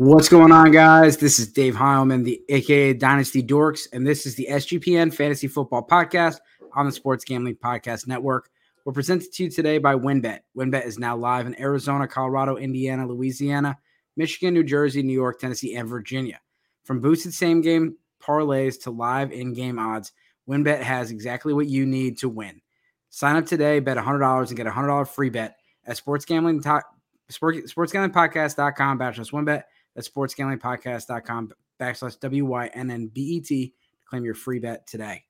What's going on, guys? This is Dave Heilman, the AKA Dynasty Dorks, and this is the SGPN Fantasy Football Podcast on the Sports Gambling Podcast Network. We're presented to you today by WynnBET. WynnBET is now live in Arizona, Colorado, Indiana, Louisiana, Michigan, New Jersey, New York, Tennessee, and Virginia. From boosted same game parlays to live in game odds, WynnBET has exactly what you need to win. Sign up today, bet $100 and get a $100 free bet at Sports Gambling, Sport, sportsgamblingpodcast.com backslash WynnBET. That's sportsgamblingpodcast.com backslash W-Y-N-N-B-E-T to claim your free bet today.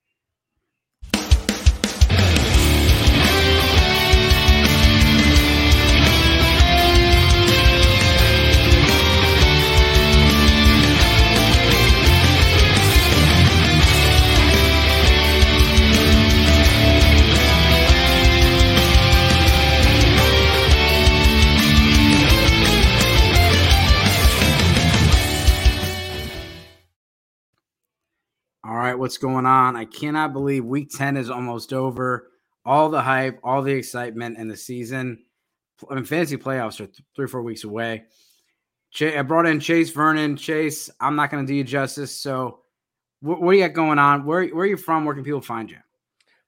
All right, what's going on? I cannot believe week 10 is almost over. All the hype, all the excitement, and the season. I mean, fantasy playoffs are th- three or four weeks away. Ch- I brought in Chase Vernon. Chase, I'm not going to do you justice. So, wh- what do you got going on? Where, where are you from? Where can people find you?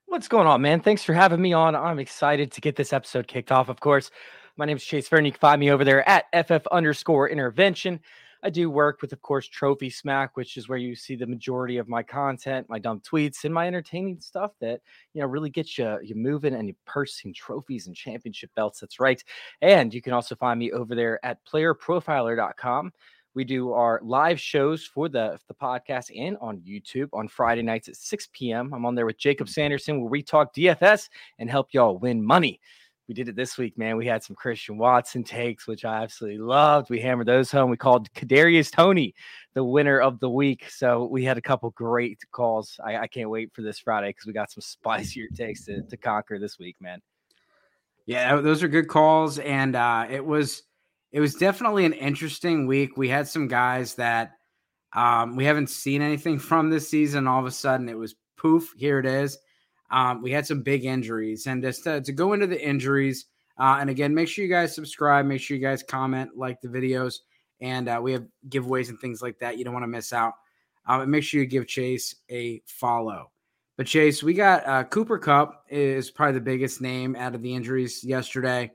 What's going on, man? Thanks for having me on. I'm excited to get this episode kicked off. Of course, my name is Chase Vernon. You can find me over there at FF underscore intervention. I do work with, of course, Trophy Smack, which is where you see the majority of my content, my dumb tweets, and my entertaining stuff that you know really gets you you moving and you pursing trophies and championship belts. That's right. And you can also find me over there at playerprofiler.com. We do our live shows for the, the podcast and on YouTube on Friday nights at 6 p.m. I'm on there with Jacob mm. Sanderson where we talk DFS and help y'all win money we did it this week, man. We had some Christian Watson takes, which I absolutely loved. We hammered those home. We called Kadarius Toney the winner of the week. So we had a couple great calls. I, I can't wait for this Friday because we got some spicier takes to, to conquer this week, man. Yeah, those are good calls, and uh, it was it was definitely an interesting week. We had some guys that um, we haven't seen anything from this season. All of a sudden, it was poof. Here it is um, we had some big injuries, and just to, to go into the injuries, uh, and again, make sure you guys subscribe, make sure you guys comment, like the videos, and uh, we have giveaways and things like that. You don't want to miss out. Uh, make sure you give Chase a follow. But Chase, we got uh, Cooper Kupp is probably the biggest name out of the injuries yesterday.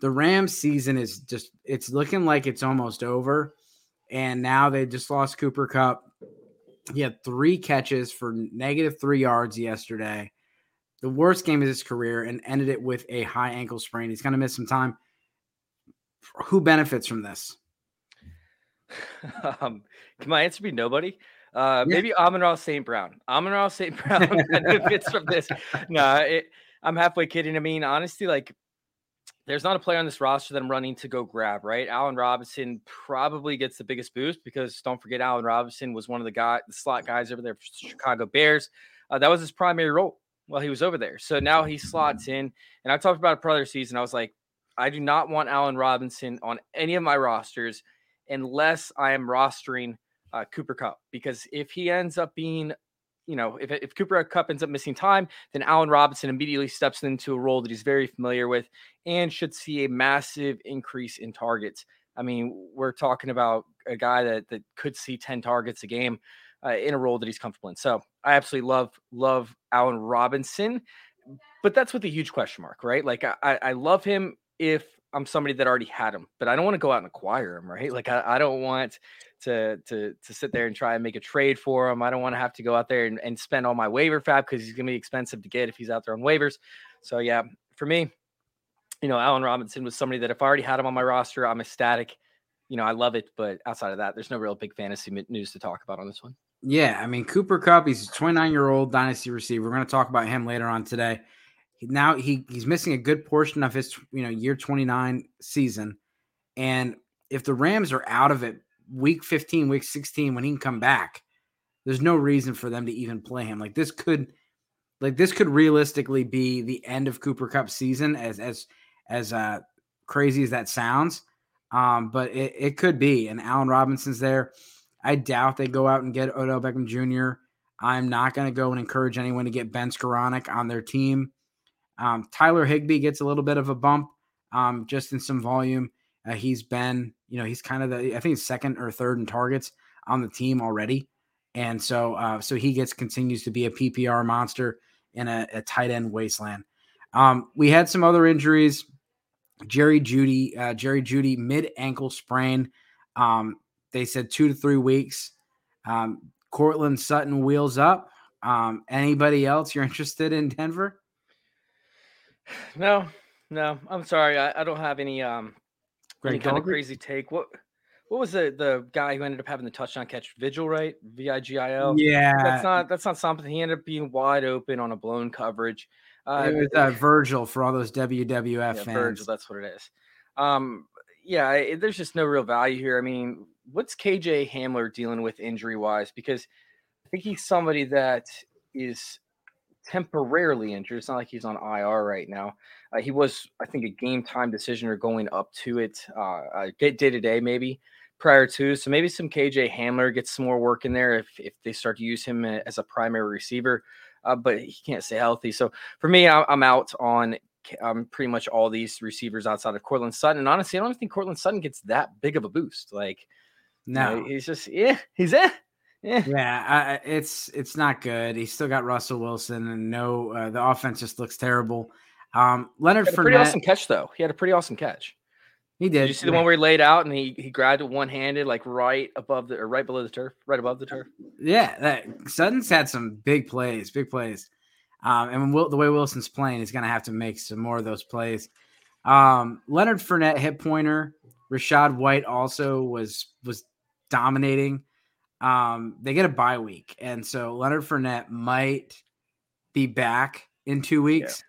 The Rams season is just it's looking like it's almost over. And now they just lost Cooper Kupp. He had three catches for negative three yards yesterday. The worst game of his career and ended it with a high ankle sprain. He's going to miss some time. Who benefits from this? Um, can my answer be nobody? Uh, yeah. Maybe Amon-Ra St. Brown. Amon-Ra St. Brown benefits from this. No, it, I'm halfway kidding. I mean, honestly, like there's not a player on this roster that I'm running to go grab, right? Allen Robinson probably gets the biggest boost because don't forget, Allen Robinson was one of the guy, the slot guys over there for Chicago Bears. Uh, that was his primary role while he was over there. So now he slots in. And I talked about it prior season. I was like, I do not want Allen Robinson on any of my rosters unless I am rostering uh, Cooper Kupp. because if he ends up being you know, if, if Cooper Kupp ends up missing time, then Allen Robinson immediately steps into a role that he's very familiar with and should see a massive increase in targets. I mean, we're talking about a guy that, that could see 10 targets a game uh, in a role that he's comfortable in. So I absolutely love, love Allen Robinson, but that's with a huge question mark, right? Like I, I love him if I'm somebody that already had him, but I don't want to go out and acquire him, right? Like I, I don't want to to to sit there and try and make a trade for him. I don't want to have to go out there and, and spend all my waiver FAAB because he's gonna be expensive to get if he's out there on waivers. So yeah, for me, you know, Allen Robinson was somebody that if I already had him on my roster, I'm ecstatic. You know, I love it, but outside of that, there's no real big fantasy news to talk about on this one. Yeah, I mean Cooper Kupp, he's a 29 year old dynasty receiver. We're going to talk about him later on today. Now he he's missing a good portion of his you know year 29 season. And if the rams are out of it week 15 week 16 when he can come back there's no reason for them to even play him. Like this could like this could realistically be the end of cooper Kupp season as as as uh crazy as that sounds. Um but it, it could be and allen robinson's there i doubt they go out and get odell beckham jr i'm not going to go and encourage anyone to get ben skowronek on their team um, Tyler Higbee gets a little bit of a bump um, just in some volume. Uh, he's been, you know, he's kind of the I think second or third in targets on the team already, and so uh, so he gets continues to be a PPR monster in a, a tight end wasteland. Um, we had some other injuries. Jerry Jeudy, uh, Jerry Jeudy, mid ankle sprain. Um, they said two to three weeks. Um, Courtland Sutton wheels up. Um, anybody else you're interested in Denver? No, no. I'm sorry. I, I don't have any um any kind of crazy take. What what was the the guy who ended up having the touchdown catch? Vigil, right? V I G I L. Yeah, that's not that's not something. He ended up being wide open on a blown coverage. Uh, it was uh, Virgil for all those WWF yeah, fans. Virgil, that's what it is. Um, yeah, it, there's just no real value here. I mean, what's KJ Hamler dealing with injury wise? Because I think he's somebody that is temporarily injured. It's not like he's on IR right now. Uh, he was, I think, a game time decision or going up to it uh, day to day, maybe prior to. So maybe some KJ Hamler gets some more work in there if, if they start to use him as a primary receiver. Uh, but he can't stay healthy. So for me, I'm out on um, pretty much all these receivers outside of Courtland Sutton. And honestly, I don't think Courtland Sutton gets that big of a boost. Like, no, you know, he's just yeah, he's eh. Yeah, yeah uh, it's it's not good. He's still got Russell Wilson, and no, uh, the offense just looks terrible. Um, Leonard Fournette, pretty awesome catch though. He had a pretty awesome catch. He did. Did you see the one where he laid out and he he grabbed it one handed, like right above the or right below the turf, right above the turf? Yeah, that Sutton's had some big plays, big plays. Um, and Will, the way Wilson's playing, he's going to have to make some more of those plays. Um, Leonard Fournette hip pointer. Rachaad White also was was dominating. Um, they get a bye week, and so Leonard Fournette might be back in two weeks.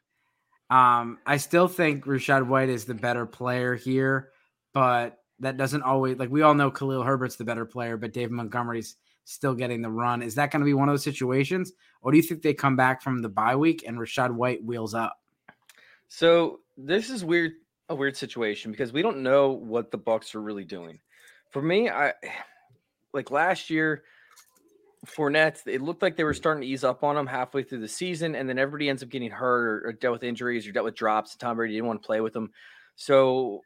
Yeah. Um, I still think Rachaad White is the better player here, but that doesn't always like we all know Khalil Herbert's the better player, but David Montgomery's still getting the run. Is that going to be one of those situations, or do you think they come back from the bye week and Rachaad White wheels up? So this is weird, a weird situation because we don't know what the Bucks are really doing. For me, I like last year. Fournette, it looked like they were starting to ease up on him halfway through the season, and then everybody ends up getting hurt or, or dealt with injuries or dealt with drops. Tom Brady didn't want to play with them. So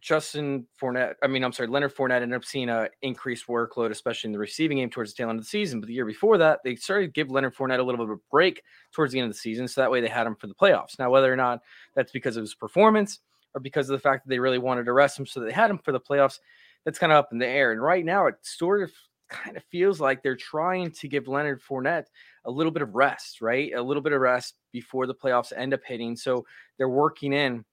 Justin Fournette, I mean, I'm sorry, Leonard Fournette ended up seeing a increased workload, especially in the receiving game towards the tail end of the season. But the year before that, they started to give Leonard Fournette a little bit of a break towards the end of the season. So that way they had him for the playoffs. Now, whether or not that's because of his performance or because of the fact that they really wanted to rest him so they had him for the playoffs, that's kind of up in the air. And right now, it sort of kind of feels like they're trying to give Leonard Fournette a little bit of rest, right? A little bit of rest before the playoffs end up hitting. So they're working in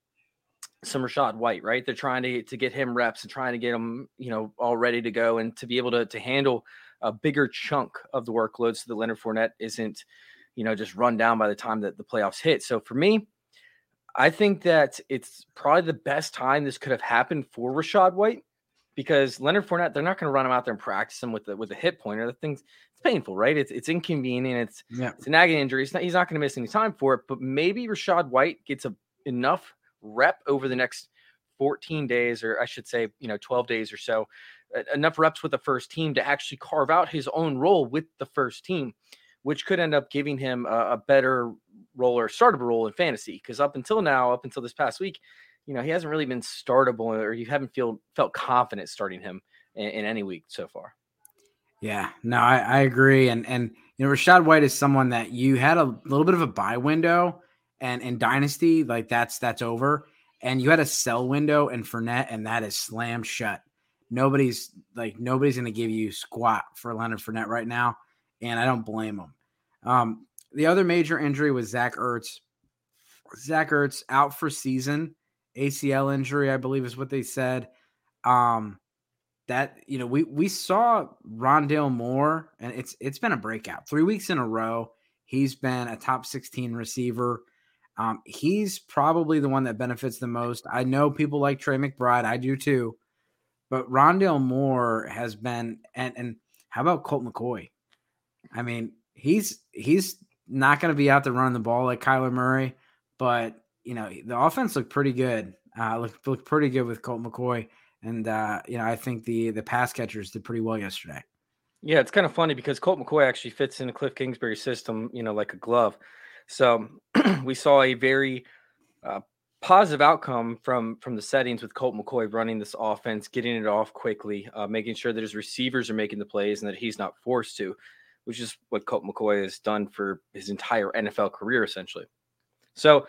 some Rachaad White, right? They're trying to to get him reps and trying to get him, you know, all ready to go and to be able to to handle a bigger chunk of the workload so that Leonard Fournette isn't, you know, just run down by the time that the playoffs hit. So for me, I think that it's probably the best time this could have happened for Rachaad White because Leonard Fournette, they're not going to run him out there and practice him with the with a hip pointer. The thing's it's painful, right? It's it's inconvenient. It's yeah. it's a nagging injury. Not, he's not going to miss any time for it. But maybe Rachaad White gets a enough rep over the next 14 days, or I should say, you know, 12 days or so, enough reps with the first team to actually carve out his own role with the first team, which could end up giving him a, a better role or startable role in fantasy. Because up until now, up until this past week, you know, he hasn't really been startable, or you haven't feel felt confident starting him in, in any week so far. Yeah, no, I, I agree, and and you know, Rachaad White is someone that you had a little bit of a buy window and in Dynasty, like that's that's over. And you had a sell window in Fournette, and that is slammed shut. Nobody's like nobody's going to give you squat for Leonard Fournette right now, and I don't blame them. Um, the other major injury was Zach Ertz. Zach Ertz out for season, ACL injury, I believe is what they said. Um, that you know we we saw Rondale Moore, and it's it's been a breakout three weeks in a row. He's been a top 16 receiver. Um, he's probably the one that benefits the most. I know people like Trey McBride, I do too, but Rondale Moore has been and and how about Colt McCoy? I mean, he's he's not going to be out there running the ball like Kyler Murray, but you know the offense looked pretty good. Uh, looked looked pretty good with Colt McCoy, and uh, you know I think the the pass catchers did pretty well yesterday. Yeah, it's kind of funny because Colt McCoy actually fits in the Cliff Kingsbury system, you know, like a glove. So we saw a very uh, positive outcome from from the settings with Colt McCoy running this offense, getting it off quickly, uh, making sure that his receivers are making the plays and that he's not forced to, which is what Colt McCoy has done for his entire NFL career essentially. So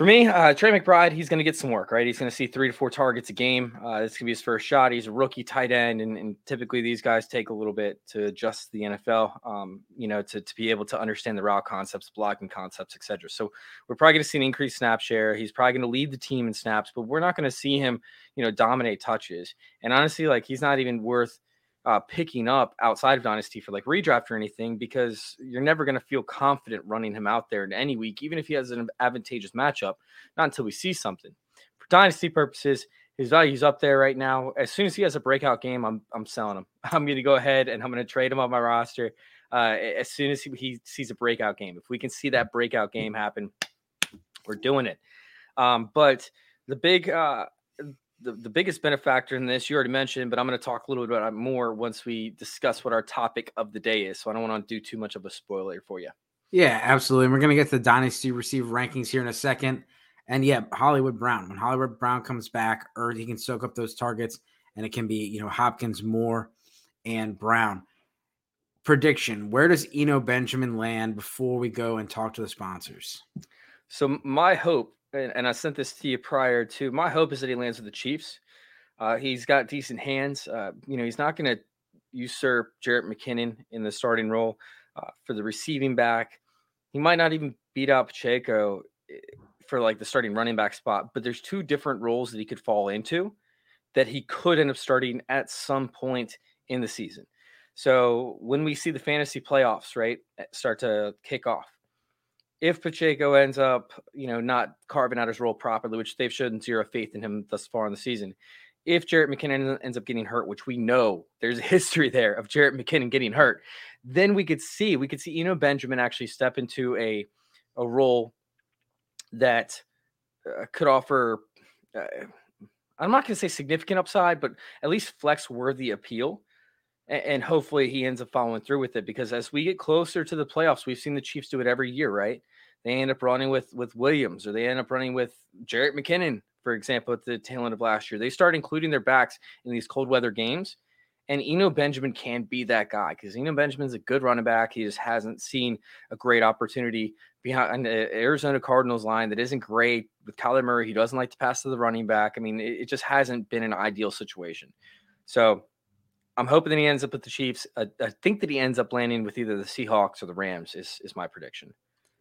for me, uh, Trey McBride, he's going to get some work, right? He's going to see three to four targets a game. Uh, this could be his first shot. He's a rookie tight end, and, and, typically these guys take a little bit to adjust the NFL, um, you know, to, to be able to understand the route concepts, blocking concepts, etc. So we're probably going to see an increased snap share. He's probably going to lead the team in snaps, but we're not going to see him, you know, dominate touches. And honestly, like he's not even worth – uh, picking up outside of Dynasty for like redraft or anything because you're never going to feel confident running him out there in any week, even if he has an advantageous matchup, not until we see something. For Dynasty purposes, his value's up there right now. As soon as he has a breakout game, I'm I'm selling him. I'm going to go ahead and I'm going to trade him on my roster uh, as soon as he, he, sees a breakout game. If we can see that breakout game happen, we're doing it. Um, but the big uh, the, the biggest benefactor in this you already mentioned, but I'm going to talk a little bit about it more once we discuss what our topic of the day is. So I don't want to do too much of a spoiler for you. Yeah, absolutely. And we're going to get the dynasty receiver rankings here in a second. And yeah, Hollywood Brown. When Hollywood Brown comes back, or he can soak up those targets, and it can be you know Hopkins, Moore, and Brown. Prediction: Where does Eno Benjamin land before we go and talk to the sponsors? So my hope and, and I sent this to you prior to my hope is that he lands with the Chiefs. Uh, he's got decent hands. Uh, you know, he's not going to usurp Jerick McKinnon in the starting role uh, for the receiving back. He might not even beat out Pacheco eh, for like the starting running back spot, but there's two different roles that he could fall into that he could end up starting at some point in the season. So when we see the fantasy playoffs, right, eh, start to kick off, if Pacheco ends up, you know, not carving out his role properly, which they've shown zero faith in him thus far in the season, if Jerick McKinnon ends up getting hurt, which we know there's a history there of Jerick McKinnon getting hurt, then we could see we could see Eno Benjamin actually step into a a role that uh, could offer. Uh, I'm not going to say significant upside, but at least flex worthy appeal. And, hopefully he ends up following through with it because as we get closer to the playoffs, we've seen the Chiefs do it every year, right? they end up running with with Williams or they end up running with Jerick McKinnon, for example, at the tail end of last year. They start including their backs in these cold weather games. And Eno Benjamin can be that guy because Eno Benjamin's a good running back. He just hasn't seen a great opportunity behind the Arizona Cardinals line that isn't great with Kyler Murray. He doesn't like to pass to the running back. I mean, it, it just hasn't been an ideal situation. So I'm hoping that he ends up with the Chiefs. I, I think that he ends up landing with either the Seahawks or the Rams. Is is my prediction.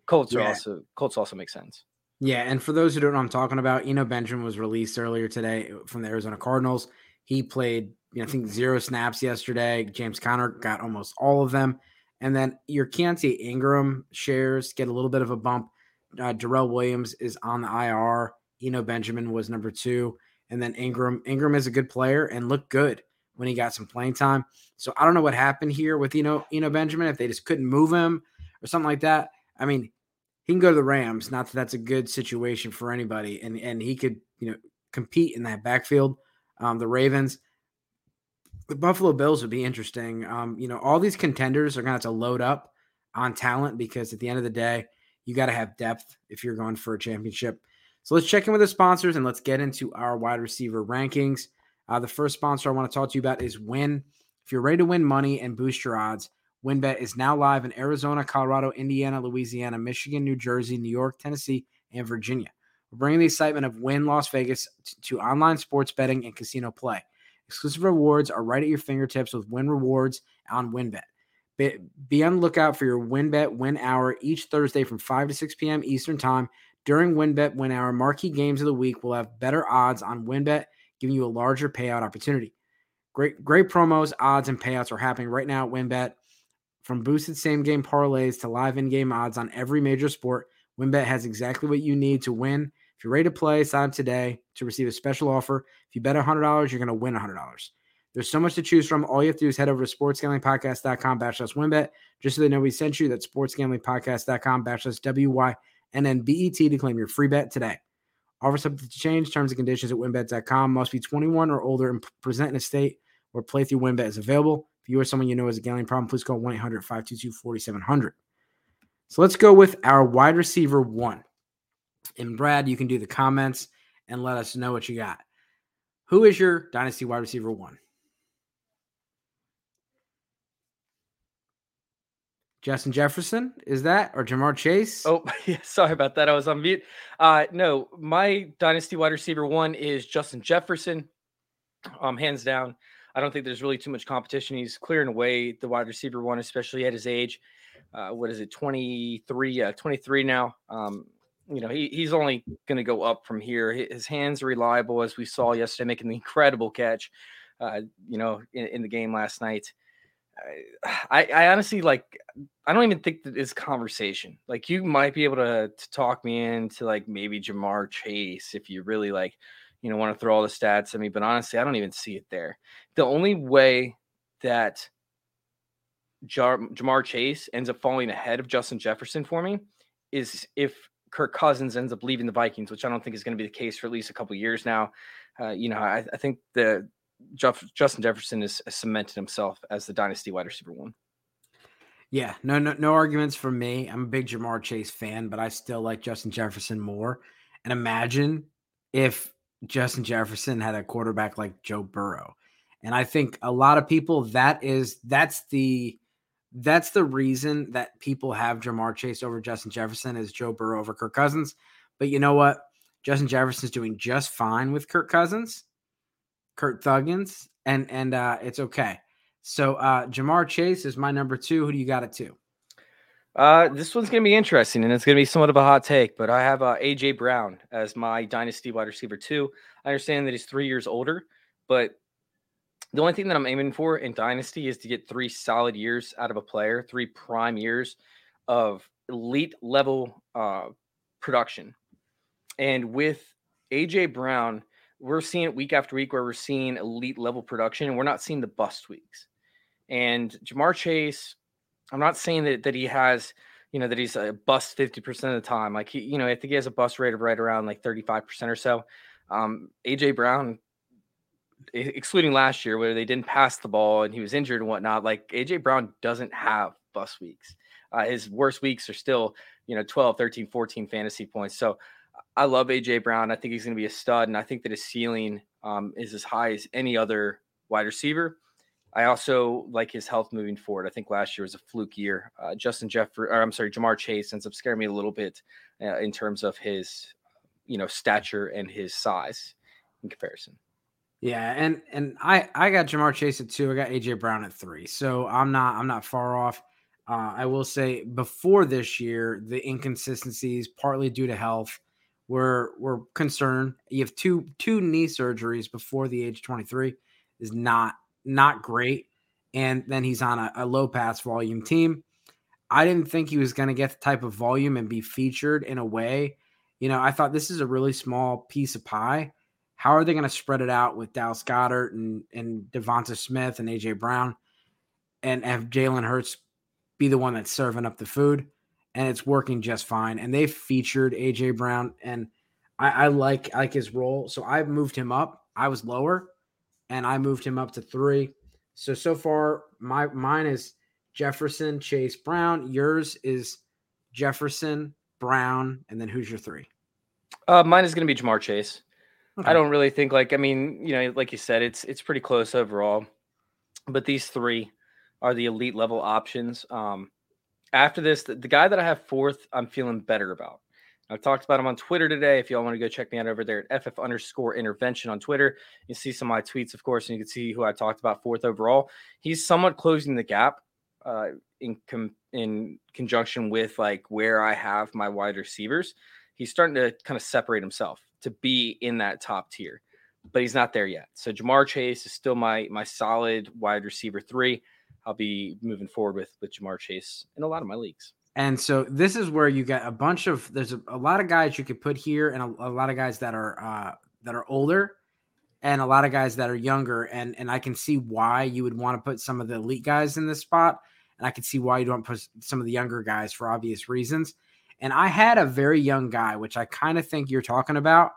Colts yeah. are also Colts also make sense. Yeah, and for those who don't know, I'm talking about Eno Benjamin was released earlier today from the Arizona Cardinals. He played, you know, I think zero snaps yesterday. James Conner got almost all of them, and then your Keaontay Ingram shares get a little bit of a bump. Uh, Darrel Williams is on the IR. Eno Benjamin was number two, and then Ingram. Ingram is a good player and looked good when he got some playing time. So I don't know what happened here with you know you know Benjamin if they just couldn't move him or something like that. I mean, he can go to the Rams. Not that that's a good situation for anybody, and and he could you know compete in that backfield. Um, the Ravens, the Buffalo Bills would be interesting. Um, you know, all these contenders are going to have to load up on talent because at the end of the day, you got to have depth if you're going for a championship. So let's check in with the sponsors and let's get into our wide receiver rankings. Uh, the first sponsor I want to talk to you about is Win. If you're ready to win money and boost your odds, WynnBET is now live in Arizona, Colorado, Indiana, Louisiana, Michigan, New Jersey, New York, Tennessee, and Virginia. We're bringing the excitement of Wynn Las Vegas to online sports betting and casino play. Exclusive rewards are right at your fingertips with Wynn Rewards on WynnBET. Be, be on the lookout for your WynnBET Win Hour each Thursday from 5 to 6 p.m. Eastern Time. During WynnBET Win Hour, marquee games of the week will have better odds on WynnBET, giving you a larger payout opportunity. Great, great promos, odds, and payouts are happening right now at WynnBET. From boosted same game parlays to live in game odds on every major sport, WynnBET has exactly what you need to win. If you're ready to play, sign up today to receive a special offer. If you bet $100, you're going to win $100. There's so much to choose from. All you have to do is head over to sportsgamblingpodcast.com backslash wynnbet just so they know we sent you. That's sportsgamblingpodcast.com backslash W-Y-N-N-B-E-T to claim your free bet today. Offer subject to change. Terms and conditions at wynnbet.com. Must be 21 or older and present in a state where playthrough wynnbet is available If you or someone you know has a gambling problem, please call 1 800 522 4700. So let's go with our wide receiver one. And Brad, you can do the comments and let us know what you got. Who is your dynasty wide receiver one? Justin Jefferson, is that or Ja'Marr Chase? Oh, yeah, sorry about that. I was on mute. Uh, no, my dynasty wide receiver one is Justin Jefferson. Um, hands down. I don't think there's really too much competition. He's clearing away the wide receiver one, especially at his age. Uh, what is it, 23? Yeah, 23 now. Um, you know, he, he's only going to go up from here. His hands are reliable, as we saw yesterday, making the incredible catch, uh, you know, in, in the game last night. I, I honestly like I don't even think that is conversation. Like you might be able to, to talk me into like maybe Ja'Marr Chase if you really like, you know, want to throw all the stats at me. But honestly, I don't even see it there. The only way that Jar- Ja'Marr Chase ends up falling ahead of Justin Jefferson for me is if Kirk Cousins ends up leaving the Vikings, which I don't think is going to be the case for at least a couple years now. Uh, you know, I, I think the Jeff, Justin Jefferson has cemented himself as the dynasty wide receiver one. Yeah, no, no, no arguments from me. I'm a big Ja'Marr Chase fan, but I still like Justin Jefferson more. And imagine if Justin Jefferson had a quarterback like Joe Burrow. And I think a lot of people that is that's the that's the reason that people have Ja'Marr Chase over Justin Jefferson is Joe Burrow over Kirk Cousins. But you know what? Justin Jefferson's doing just fine with Kirk Cousins. Kurt Thuggins, and and uh, it's okay. So uh, Ja'Marr Chase is my number two. Who do you got it to? Uh, this one's going to be interesting, and it's going to be somewhat of a hot take. But I have uh, AJ Brown as my dynasty wide receiver two. I understand that he's three years older, but the only thing that I'm aiming for in dynasty is to get three solid years out of a player, three prime years of elite level uh, production. And with AJ Brown, we're seeing it week after week where we're seeing elite level production and we're not seeing the bust weeks. And Ja'Marr Chase, I'm not saying that that he has, you know, that he's a bust 50% of the time. Like he, you know, I think he has a bust rate of right around like 35% or so. Um, AJ Brown, excluding last year where they didn't pass the ball and he was injured and whatnot, like AJ Brown doesn't have bust weeks. Uh, his worst weeks are still, you know, 12, 13, 14 fantasy points. So I love AJ Brown. I think he's going to be a stud, and I think that his ceiling um, is as high as any other wide receiver. I also like his health moving forward. I think last year was a fluke year. Uh, Justin Jeffrey, or I'm sorry, Ja'Marr Chase ends up scaring me a little bit uh, in terms of his, you know, stature and his size in comparison. Yeah, and and I I got Ja'Marr Chase at two. I got AJ Brown at three. So I'm not I'm not far off. Uh, I will say before this year, the inconsistencies partly due to health we're we're concerned. You have two two knee surgeries before the age 23 is not not great. And then he's on a, a low pass volume team. I didn't think he was going to get the type of volume and be featured in a way. You know, I thought this is a really small piece of pie. How are they going to spread it out with Dallas Goedert and and Devonta Smith and AJ Brown, and have Jalen Hurts be the one that's serving up the food? And it's working just fine. And they featured AJ Brown, and I, I like I like his role. So I moved him up. I was lower, and I moved him up to three. So so far, my mine is Jefferson, Chase, Brown. Yours is Jefferson, Brown, and then who's your three? Uh, mine is going to be Ja'Marr Chase. Okay. I don't really think like I mean, you know, like you said, it's it's pretty close overall, but these three are the elite level options. Um, after this, the, the guy that I have fourth, I'm feeling better about. I've talked about him on Twitter today. If y'all want to go check me out over there at FF underscore intervention on Twitter, you see some of my tweets, of course, and you can see who I talked about fourth overall. He's somewhat closing the gap uh, in com- in conjunction with like where I have my wide receivers. He's starting to kind of separate himself to be in that top tier, but he's not there yet. So Ja'Marr Chase is still my my solid wide receiver three. I'll be moving forward with with Ja'Marr Chase in a lot of my leagues. And so this is where you get a bunch of there's a, a lot of guys you could put here, and a, a lot of guys that are uh, that are older, and a lot of guys that are younger. And and I can see why you would want to put some of the elite guys in this spot, and I can see why you don't put some of the younger guys for obvious reasons. And I had a very young guy, which I kind of think you're talking about,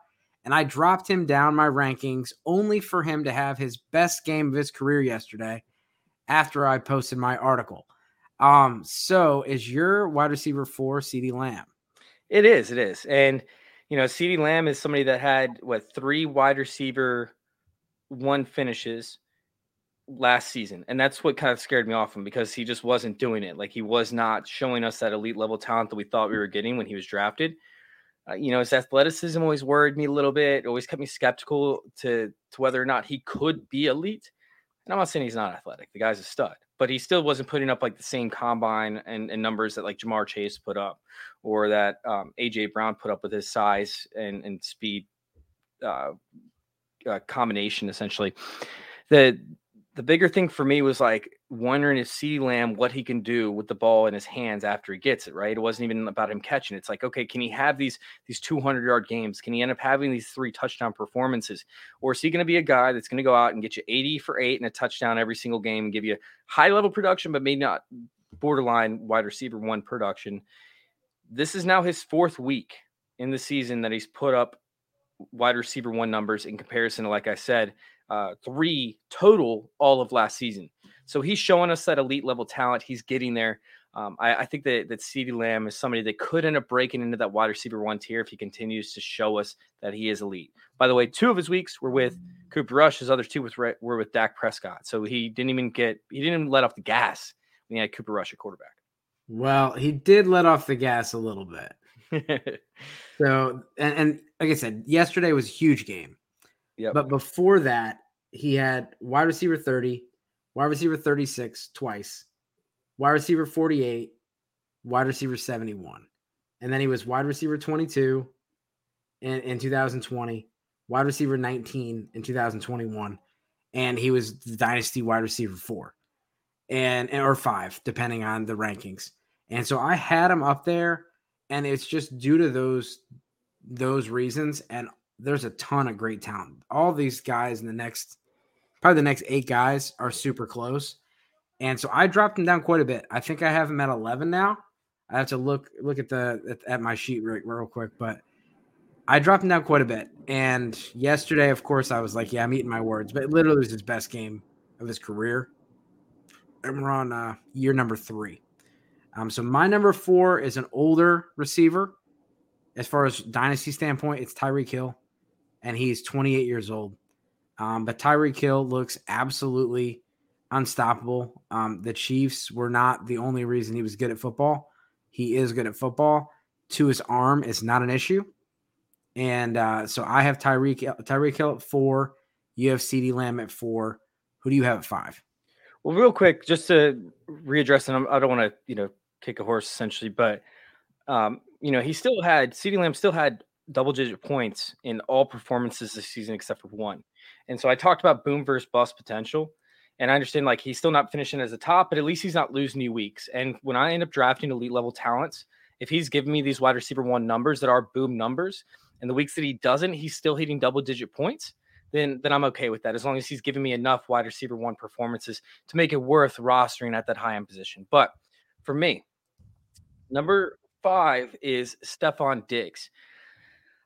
and I dropped him down my rankings only for him to have his best game of his career yesterday after I posted my article. Um, so is your wide receiver four CeeDee Lamb? It is, it is. And you know, CeeDee Lamb is somebody that had what three wide receiver one finishes last season. And that's what kind of scared me off him because he just wasn't doing it. Like he was not showing us that elite level talent that we thought we were getting when he was drafted. Uh, you know, his athleticism always worried me a little bit, always kept me skeptical to, to whether or not he could be elite. And I'm not saying he's not athletic. The guy's a stud, but he still wasn't putting up like the same combine and, and numbers that like Ja'Marr Chase put up or that um, AJ Brown put up with his size and, and speed uh, uh, combination essentially. The the bigger thing for me was like wondering if CeeDee Lamb what he can do with the ball in his hands after he gets it. Right, it wasn't even about him catching. It's like, okay, can he have these these 200 yard games? Can he end up having these three touchdown performances, or is he going to be a guy that's going to go out and get you 80 for eight and a touchdown every single game and give you high level production, but maybe not borderline wide receiver one production? This is now his fourth week in the season that he's put up wide receiver one numbers in comparison to, like I said, uh, three total all of last season. So he's showing us that elite level talent. He's getting there. Um, I, I, think that that CeeDee Lamb is somebody that could end up breaking into that wide receiver one tier if he continues to show us that he is elite. By the way, two of his weeks were with Cooper Rush. His other two were with Dak Prescott. So he didn't even get he didn't even let off the gas when he had Cooper Rush at quarterback. Well, he did let off the gas a little bit. so and, and like I said, yesterday was a huge game. Yeah. But before that, he had wide receiver 30, wide receiver 36 twice, wide receiver 48, wide receiver 71. And then he was wide receiver 22 in, in 2020, wide receiver 19 in 2021. And he was the dynasty wide receiver four and or five, depending on the rankings. And so I had him up there, and it's just due to those those reasons. And there's a ton of great talent. All these guys in the next, probably the next eight guys are super close. And so I dropped him down quite a bit. I think I have him at 11 now. I have to look look at the at, at my sheet real, real quick, but I dropped him down quite a bit. And yesterday, of course, I was like, "Yeah, I'm eating my words," but it literally was his best game of his career. And we're on uh, year number three. Um, so my number four is an older receiver. As far as dynasty standpoint, it's Tyreek Hill and he's 28 years old. Um, but Tyreek Hill looks absolutely unstoppable. Um, the Chiefs were not the only reason he was good at football. He is good at football. To his arm is not an issue. And uh, so I have Tyreek Tyreek Hill at four. You have CeeDee Lamb at four. Who do you have at five? Well, real quick, just to readdress, and I don't want to, you know, kick a horse essentially, but um, you know, he still had CeeDee Lamb still had double digit points in all performances this season except for one. And so I talked about boom versus bust potential. And I understand like he's still not finishing as a top, but at least he's not losing any weeks. And when I end up drafting elite level talents, if he's giving me these wide receiver one numbers that are boom numbers, and the weeks that he doesn't, he's still hitting double digit points, then then I'm okay with that as long as he's giving me enough wide receiver one performances to make it worth rostering at that high end position. But for me, number five is Stefon Diggs.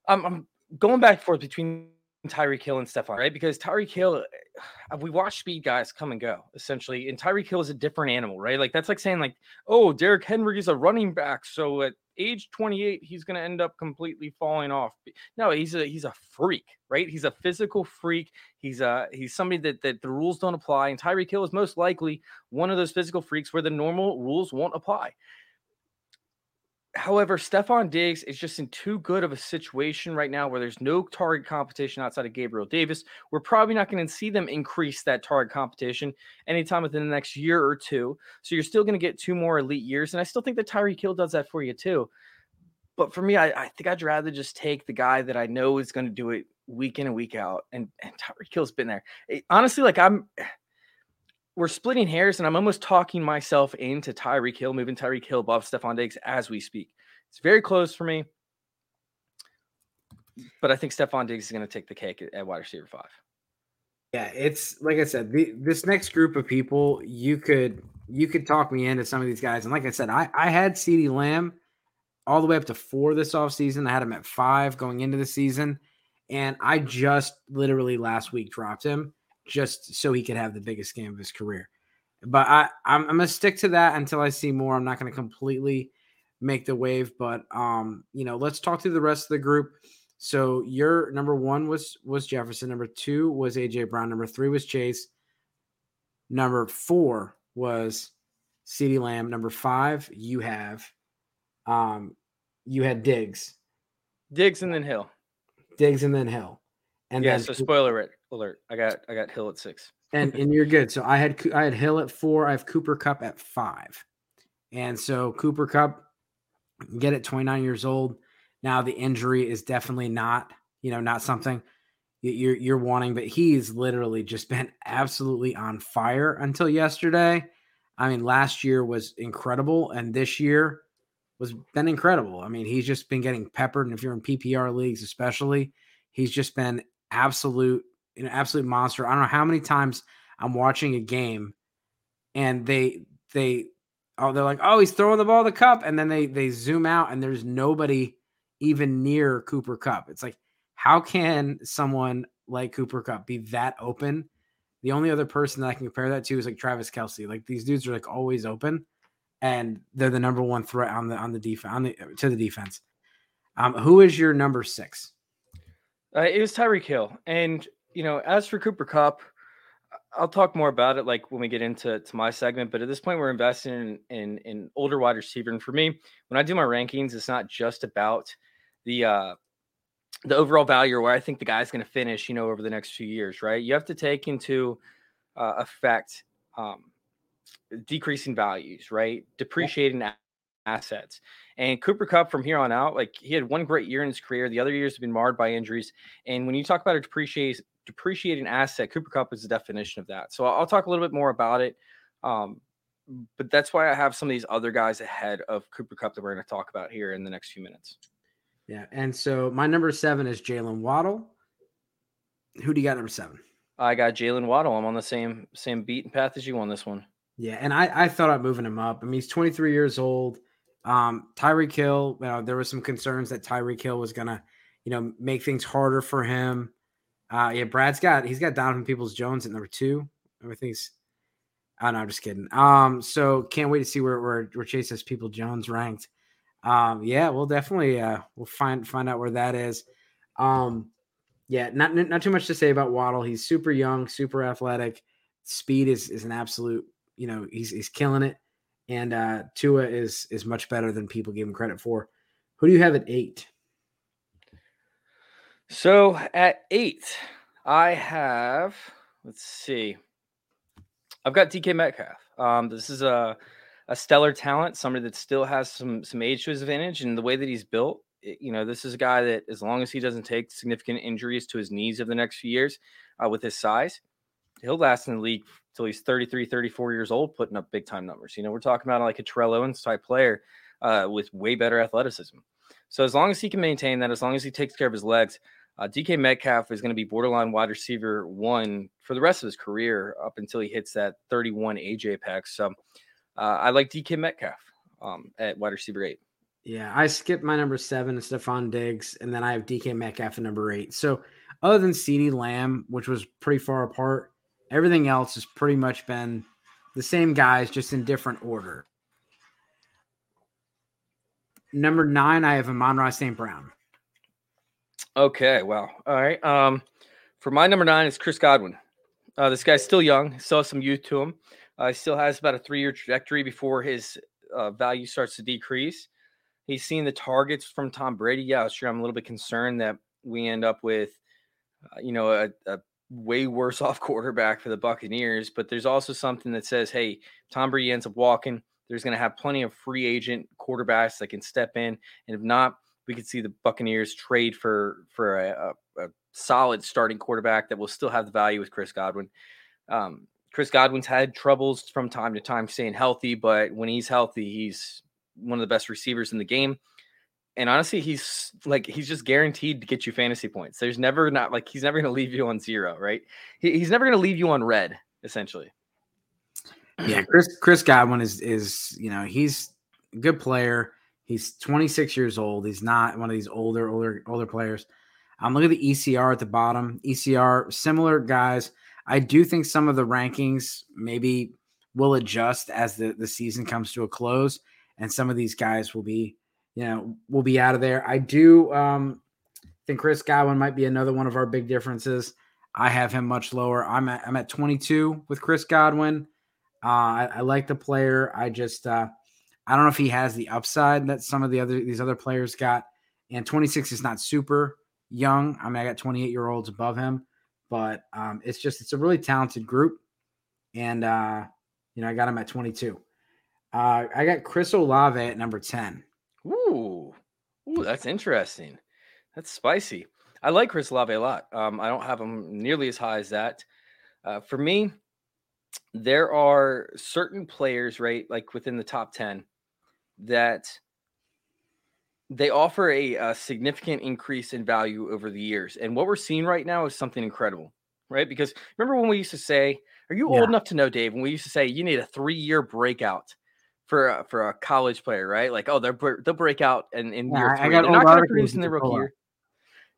I'm, I'm going back and forth between Tyreek Hill and Stefon, right? Because Tyreek Hill, uh, we watch speed guys come and go essentially, and Tyreek Hill is a different animal, right? Like that's like saying like, oh, Derrick Henry is a running back, so at age 28 he's going to end up completely falling off. No, he's a he's a freak, right? He's a physical freak. He's a he's somebody that that the rules don't apply, and Tyreek Hill is most likely one of those physical freaks where the normal rules won't apply. However, Stefon Diggs is just in too good of a situation right now where there's no target competition outside of Gabriel Davis. We're probably not going to see them increase that target competition anytime within the next year or two. So you're still going to get two more elite years. And I still think that Tyree Hill does that for you too. But for me, I, I think I'd rather just take the guy that I know is going to do it week in and week out. And, and Tyreek Hill's been there. It, honestly, like I'm we're splitting hairs, and I'm almost talking myself into Tyreek Hill, moving Tyreek Hill above Stefon Diggs as we speak. It's very close for me, but I think Stefon Diggs is going to take the cake at, at wide receiver five. Yeah, it's like I said, the, this next group of people, you could you could talk me into some of these guys, and like I said, I I had CeeDee Lamb all the way up to four this offseason. I had him at five going into the season, and I just literally last week dropped him just so he could have the biggest game of his career. But I, I'm, I'm gonna stick to that until I see more. I'm not gonna completely make the wave, but um, you know, let's talk through the rest of the group. So your number one was was Jefferson. Number two was AJ Brown. Number three was Chase. Number four was CeeDee Lamb. Number five, you have um you had Diggs. Diggs and then Hill. Diggs and then Hill. And yeah, then, so spoiler alert. I got I got Hill at six. and and you're good. So I had I had Hill at four. I have Cooper Kupp at five. And so Cooper Kupp get it 29 years old. Now the injury is definitely not, you know, not something you're you're wanting, but he's literally just been absolutely on fire until yesterday. I mean, last year was incredible, and this year was been incredible. I mean, he's just been getting peppered, and if you're in PPR leagues, especially, he's just been absolute, know, absolute monster. I don't know how many times I'm watching a game, and they they oh they're like, oh, he's throwing the ball the cup, and then they they zoom out, and there's nobody even near Cooper Kupp. It's like, how can someone like Cooper Kupp be that open? The only other person that I can compare that to is like Travis Kelce. Like these dudes are like always open, and they're the number one threat on the on the defense on the to the defense. Um, who is your number six? Uh, it was Tyreek Hill, and you know, as for Cooper Kupp, I'll talk more about it like when we get into to my segment. But at this point, we're investing in, in in older wide receiver, and for me, when I do my rankings, it's not just about the uh, the overall value or where I think the guy's going to finish, you know, over the next few years, right? You have to take into uh, effect um, decreasing values, right? Depreciating yeah. assets. And Cooper Kupp from here on out, like he had one great year in his career. The other years have been marred by injuries. And when you talk about a depreciating depreciating asset, Cooper Kupp is the definition of that. So I'll talk a little bit more about it. Um, but that's why I have some of these other guys ahead of Cooper Kupp that we're going to talk about here in the next few minutes. Yeah. And so my number seven is Jalen Waddle. Who do you got number seven? I got Jalen Waddle. I'm on the same same beat and path as you on this one. Yeah, and I, I thought about moving him up. I mean, he's 23 years old. Um, Tyreek Hill, you know, there was some concerns that Tyreek Hill was gonna, you know, make things harder for him. Uh, yeah, Brad's got he's got Donovan Peoples Jones at number two. Everything's oh no, I'm just kidding. Um, so can't wait to see where where, where Chase has People Jones ranked. Um, yeah, we'll definitely uh we'll find find out where that is. Um, yeah, not not too much to say about Waddle. He's super young, super athletic. Speed is is an absolute, you know, he's he's killing it. And uh Tua is is much better than people give him credit for. Who do you have at eight? So at eight, I have let's see. I've got DK Metcalf. Um, this is a a stellar talent, somebody that still has some some age to his advantage, and the way that he's built, it, you know, this is a guy that as long as he doesn't take significant injuries to his knees over the next few years, uh, with his size, he'll last in the league till he's 33, 34 years old, putting up big time numbers. You know, we're talking about like a Terrell Owens type player uh, with way better athleticism. So as long as he can maintain that, as long as he takes care of his legs, uh, DK Metcalf is going to be borderline wide receiver one for the rest of his career up until he hits that 31 age. So uh, I like DK Metcalf um, at wide receiver eight. Yeah, I skipped my number seven, Stefon Diggs, and then I have DK Metcalf at number eight. So, other than CeeDee Lamb, which was pretty far apart, everything else has pretty much been the same guys, just in different order. Number nine, I have Amon-Ra St. Brown. Okay, well, all right. Um, for my number nine is Chris Godwin. Uh, this guy's still young, still has some youth to him. Uh, he still has about a three year trajectory before his uh, value starts to decrease. He's seen the targets from Tom Brady. Yeah, sure. I'm a little bit concerned that we end up with, uh, you know, a, a, way worse off quarterback for the Buccaneers. But there's also something that says, hey, Tom Brady ends up walking. There's going to have plenty of free agent quarterbacks that can step in, and if not, we could see the Buccaneers trade for for a, a, a solid starting quarterback that will still have the value with Chris Godwin. Um, Chris Godwin's had troubles from time to time staying healthy, but when he's healthy, he's one of the best receivers in the game. And honestly, he's like he's just guaranteed to get you fantasy points. There's never not like he's never going to leave you on zero, right? He, he's never going to leave you on red, essentially. Yeah, Chris Chris Godwin is is you know he's a good player. He's 26 years old. He's not one of these older older older players. Um, look at the ECR at the bottom. ECR similar guys. I do think some of the rankings maybe will adjust as the, the season comes to a close, and some of these guys will be, you know, will be out of there. I do um think Chris Godwin might be another one of our big differences. I have him much lower. I'm at I'm at 22 with Chris Godwin. Uh, I, I, like the player. I just uh, I don't know if he has the upside that some of the other these other players got. And 26 is not super young. I mean, I got 28 year olds above him, but um, it's just it's a really talented group. And uh, you know, I got him at 22. Uh, I got Chris Olave at number 10. Ooh, ooh, that's interesting. That's spicy. I like Chris Olave a lot. Um, I don't have him nearly as high as that. Uh, for me, there are certain players, right, like within the top 10 that they offer a, a, significant increase in value over the years. And what we're seeing right now is something incredible, right? Because remember when we used to say, are you yeah. old enough to know, Dave? When we used to say you need a three year breakout for a, for a college player, right? Like, oh, they're they'll break out in, in yeah, year three. They're not going to produce in their rookie year.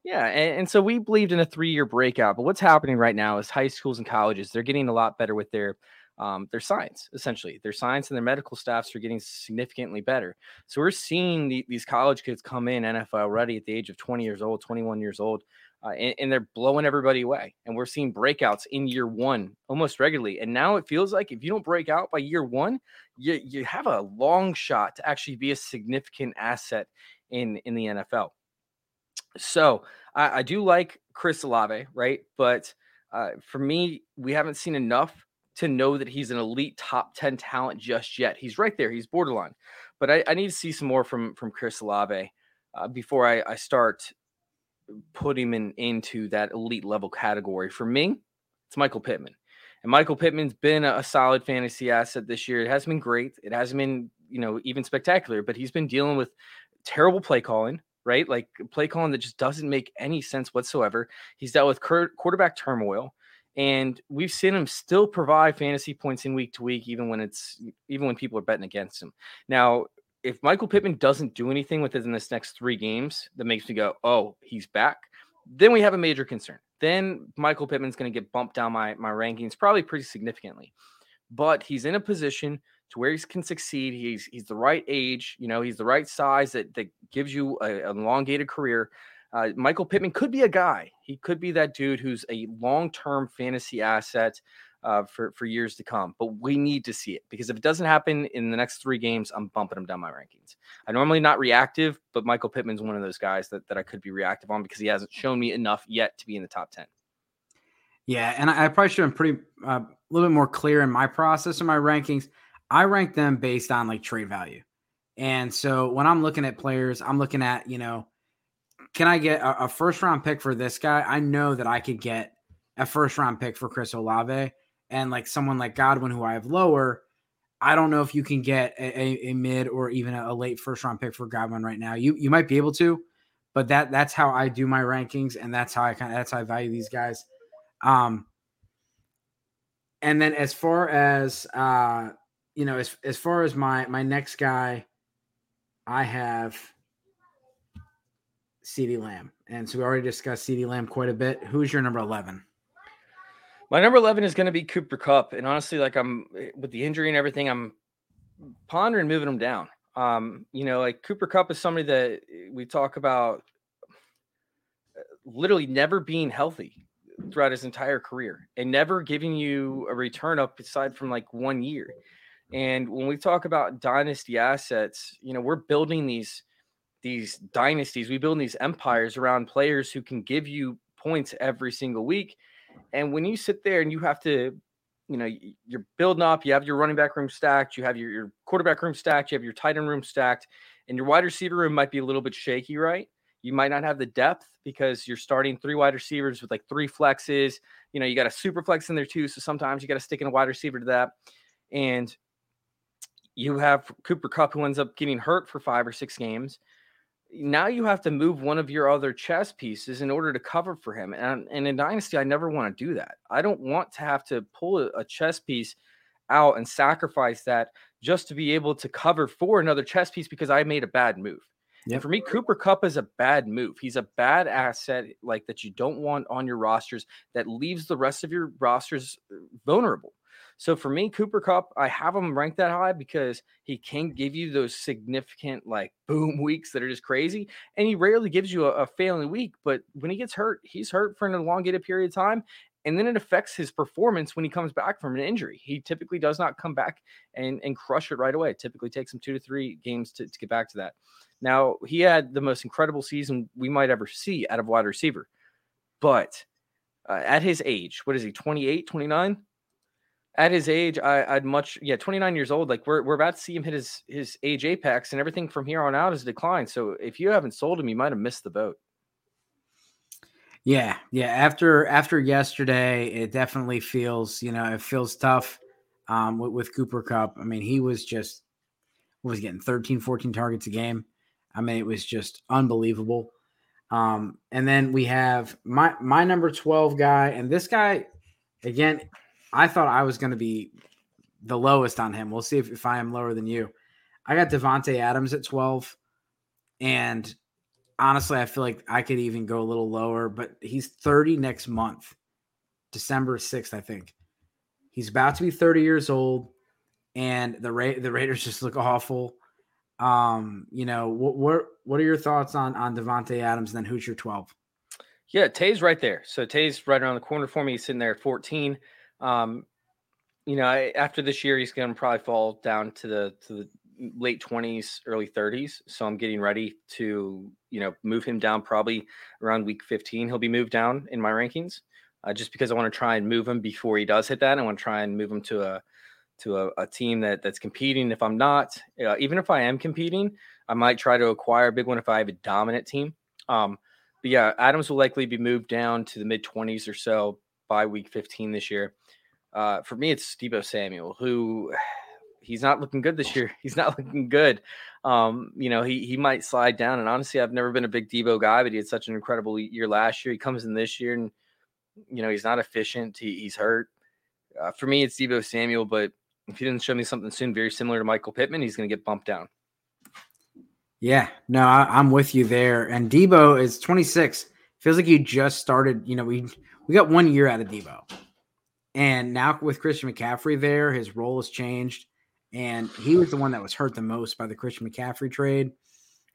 Yeah, and, and so we believed in a three year breakout. But what's happening right now is high schools and colleges they're getting a lot better with their um, their science essentially. Their science and their medical staffs are getting significantly better. So we're seeing the, these college kids come in nfl already at the age of 20 years old 21 years old uh, and, and, they're blowing everybody away. And we're seeing breakouts in year one almost regularly. And now it feels like if you don't break out by year one you, you have a long shot to actually be a significant asset in in the nfl so i, I do like chris olave right? But uh, for me we haven't seen enough to know that he's an elite top 10 talent just yet. He's right there. He's borderline. But I, I need to see some more from from Chris Olave uh, before I, I start putting him in, into that elite level category. For me, it's Michael Pittman. And Michael Pittman's been a, a solid fantasy asset this year. It hasn't been great. It hasn't been, you know, even spectacular, but he's been dealing with terrible play calling, right? Like play calling that just doesn't make any sense whatsoever. He's dealt with quarterback turmoil and we've seen him still provide fantasy points in week to week, even when it's even when people are betting against him. Now, if Michael Pittman doesn't do anything within this next three games that makes me go, "Oh, he's back," then we have a major concern. Then Michael Pittman's going to get bumped down my my rankings probably pretty significantly. But he's in a position to where he can succeed. He's he's the right age, you know, he's the right size that that gives you a, an elongated career. Uh, Michael Pittman could be a guy. He could be that dude who's a long-term fantasy asset uh, for for years to come. But we need to see it because if it doesn't happen in the next three games, I'm bumping him down my rankings. I normally not reactive, but Michael Pittman's one of those guys that that I could be reactive on because he hasn't shown me enough yet to be in the top ten. Yeah, and I, I probably should have been pretty uh, a little bit more clear in my process and my rankings. I rank them based on like trade value. And so when I'm looking at players, I'm looking at, you know, can I get a, a, first round pick for this guy? I know that I could get a first round pick for Chris Olave and like someone like Godwin, who I have lower. I don't know if you can get a, a, a mid or even a, late first round pick for Godwin right now. You you might be able to, but that that's how I do my rankings, and that's how I kind of that's how I value these guys. Um, and then as far as uh, you know, as as far as my my next guy, I have CeeDee Lamb. And so we already discussed CeeDee Lamb quite a bit. Who's your number 11? My number 11 is going to be Cooper Kupp. And honestly, like I'm with the injury and everything, I'm pondering moving him down. Um, you know, like Cooper Kupp is somebody that we talk about uh, literally never being healthy throughout his entire career and never giving you a return up aside from like one year. And when we talk about dynasty assets, you know, we're building these these dynasties, we build these empires around players who can give you points every single week. And when you sit there and you have to, you know, you're building up, you have your running back room stacked, you have your, your quarterback room stacked, you have your tight end room stacked, and your wide receiver room might be a little bit shaky, right? You might not have the depth because you're starting three wide receivers with like three flexes. You know, you got a super flex in there too. So sometimes you got to stick in a wide receiver to that. And you have Cooper Kupp who ends up getting hurt for five or six games now you have to move one of your other chess pieces in order to cover for him. And, and in Dynasty, I never want to do that. I don't want to have to pull a, a chess piece out and sacrifice that just to be able to cover for another chess piece because I made a bad move. Yep. And for me, Cooper Kupp is a bad move. He's a bad asset, like that you don't want on your rosters that leaves the rest of your rosters uh, vulnerable. So for me, Cooper Kupp, I have him ranked that high because he can give you those significant like boom weeks that are just crazy. And he rarely gives you a, a failing week. But when he gets hurt, he's hurt for an elongated period of time. And then it affects his performance when he comes back from an injury. He typically does not come back and, and crush it right away. It typically takes him two to three games to, to get back to that. Now, he had the most incredible season we might ever see out of wide receiver. But uh, at his age, what is he, 28, 29? At his age, I, would much, yeah, 29 years old. Like we're, we're about to see him hit his, his age apex and everything from here on out is declined. So if you haven't sold him, you might have missed the boat. Yeah, yeah. After after yesterday, it definitely feels you know it feels tough um, with, with Cooper Kupp. I mean, he was just was getting 13, 14 targets a game. I mean, it was just unbelievable. Um, and then we have my my number 12 guy, and this guy, again, I thought I was going to be the lowest on him. We'll see if, if I am lower than you. I got Davante Adams at 12, and honestly, I feel like I could even go a little lower, but he's 30 next month, December 6th, I think. He's about to be 30 years old, and the Ra- the Raiders just look awful. Um, you know, what what what are your thoughts on on Davante Adams? And then who's your 12? Yeah, Tay's right there. So Tay's right around the corner for me. He's sitting there at 14. Um, you know, I, after this year, he's going to probably fall down to the to the late 20s, early 30s. So I'm getting ready to, you know, move him down probably around week 15. He'll be moved down in my rankings uh, just because I want to try and move him before he does hit that. I want to try and move him to a to a, a team that that's competing. If I'm not, uh, even if I am competing, I might try to acquire a big one if I have a dominant team. Um, but yeah, Adams will likely be moved down to the mid 20s or so by week 15 this year. Uh, for me, it's Deebo Samuel, who he's not looking good this year. He's not looking good. Um, you know, he he might slide down. And honestly, I've never been a big Debo guy, but he had such an incredible year last year. He comes in this year, and you know, he's not efficient. He, he's hurt. Uh, for me, it's Deebo Samuel, but if he doesn't show me something soon, very similar to Michael Pittman, he's going to get bumped down. Yeah, no, I, am with you there. And Deebo is 26. Feels like you just started. You know, we we got one year out of Deebo, and now with Christian McCaffrey there, his role has changed and he was the one that was hurt the most by the Christian McCaffrey trade.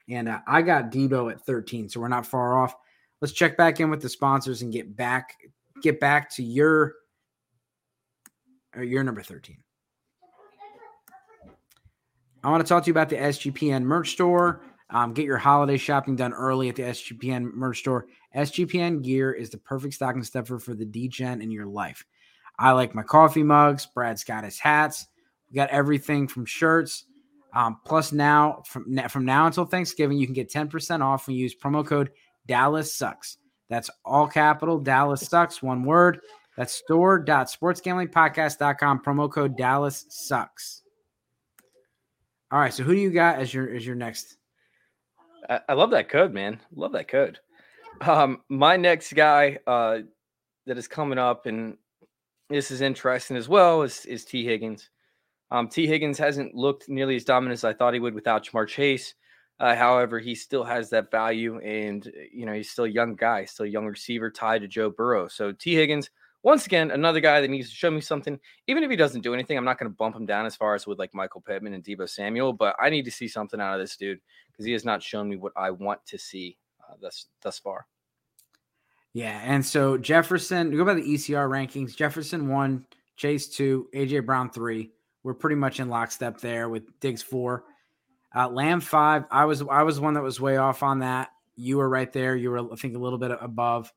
And uh, I got Deebo at 13, so we're not far off. Let's check back in with the sponsors and get back get back to your or your number 13. I want to talk to you about the SGPN merch store. Um, get your holiday shopping done early at the SGPN merch store. SGPN gear is the perfect stocking stuffer for the DGen in your life. I like my coffee mugs. Brad's got his hats. We got everything from shirts. Um, plus, now from from now until Thanksgiving, you can get 10% off when you use promo code Dallas Sucks. That's all capital Dallas Sucks, one word. That's store.sportsgamblingpodcast.com, promo code Dallas Sucks. All right, so who do you got as your as your next? I, I love that code, man. Love that code. Um, my next guy uh, that is coming up, and this is interesting as well, is, is Tee Higgins. Um, Tee Higgins hasn't looked nearly as dominant as I thought he would without Ja'Marr Chase. Uh, however, he still has that value, and you know he's still a young guy, still a young receiver tied to Joe Burrow. So T. Higgins, once again, another guy that needs to show me something. Even if he doesn't do anything, I'm not going to bump him down as far as with like Michael Pittman and Deebo Samuel, but I need to see something out of this dude because he has not shown me what I want to see uh, thus thus far. Yeah, and so Jefferson, go by the ECR rankings. Jefferson one, Chase two, AJ Brown three we're pretty much in lockstep there with Diggs four. Uh, Lamb five. I was I was one that was way off on that. You were right there. You were I think a little bit above.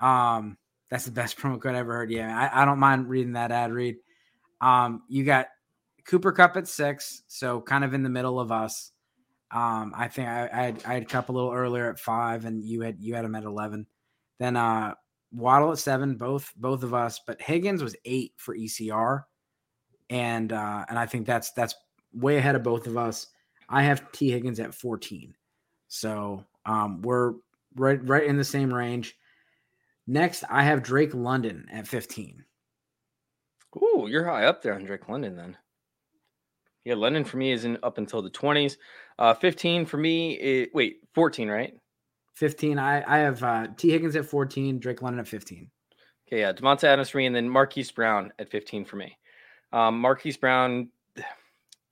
Um, that's the best promo code I ever heard. Yeah, I, I don't mind reading that ad read. Um, you got Cooper Kupp at six, so kind of in the middle of us. Um, I think I, I had I had Kupp a little earlier at five, and you had you had him at eleven. Then uh, Waddle at seven, both both of us, but Higgins was eight for ECR and uh, and I think that's that's way ahead of both of us. I have T Higgins at 14, so um, we're right right in the same range. Next, I have Drake London at 15. Ooh, you're high up there on Drake London then. Yeah, London for me is in up until the 20s. Uh, 15 for me. It, wait, 14, right? 15. I I have uh, Tee Higgins at 14, Drake London at 15. Okay, yeah, Davante Adams for me, and then Marquise Brown at 15 for me. Um, Marquise Brown,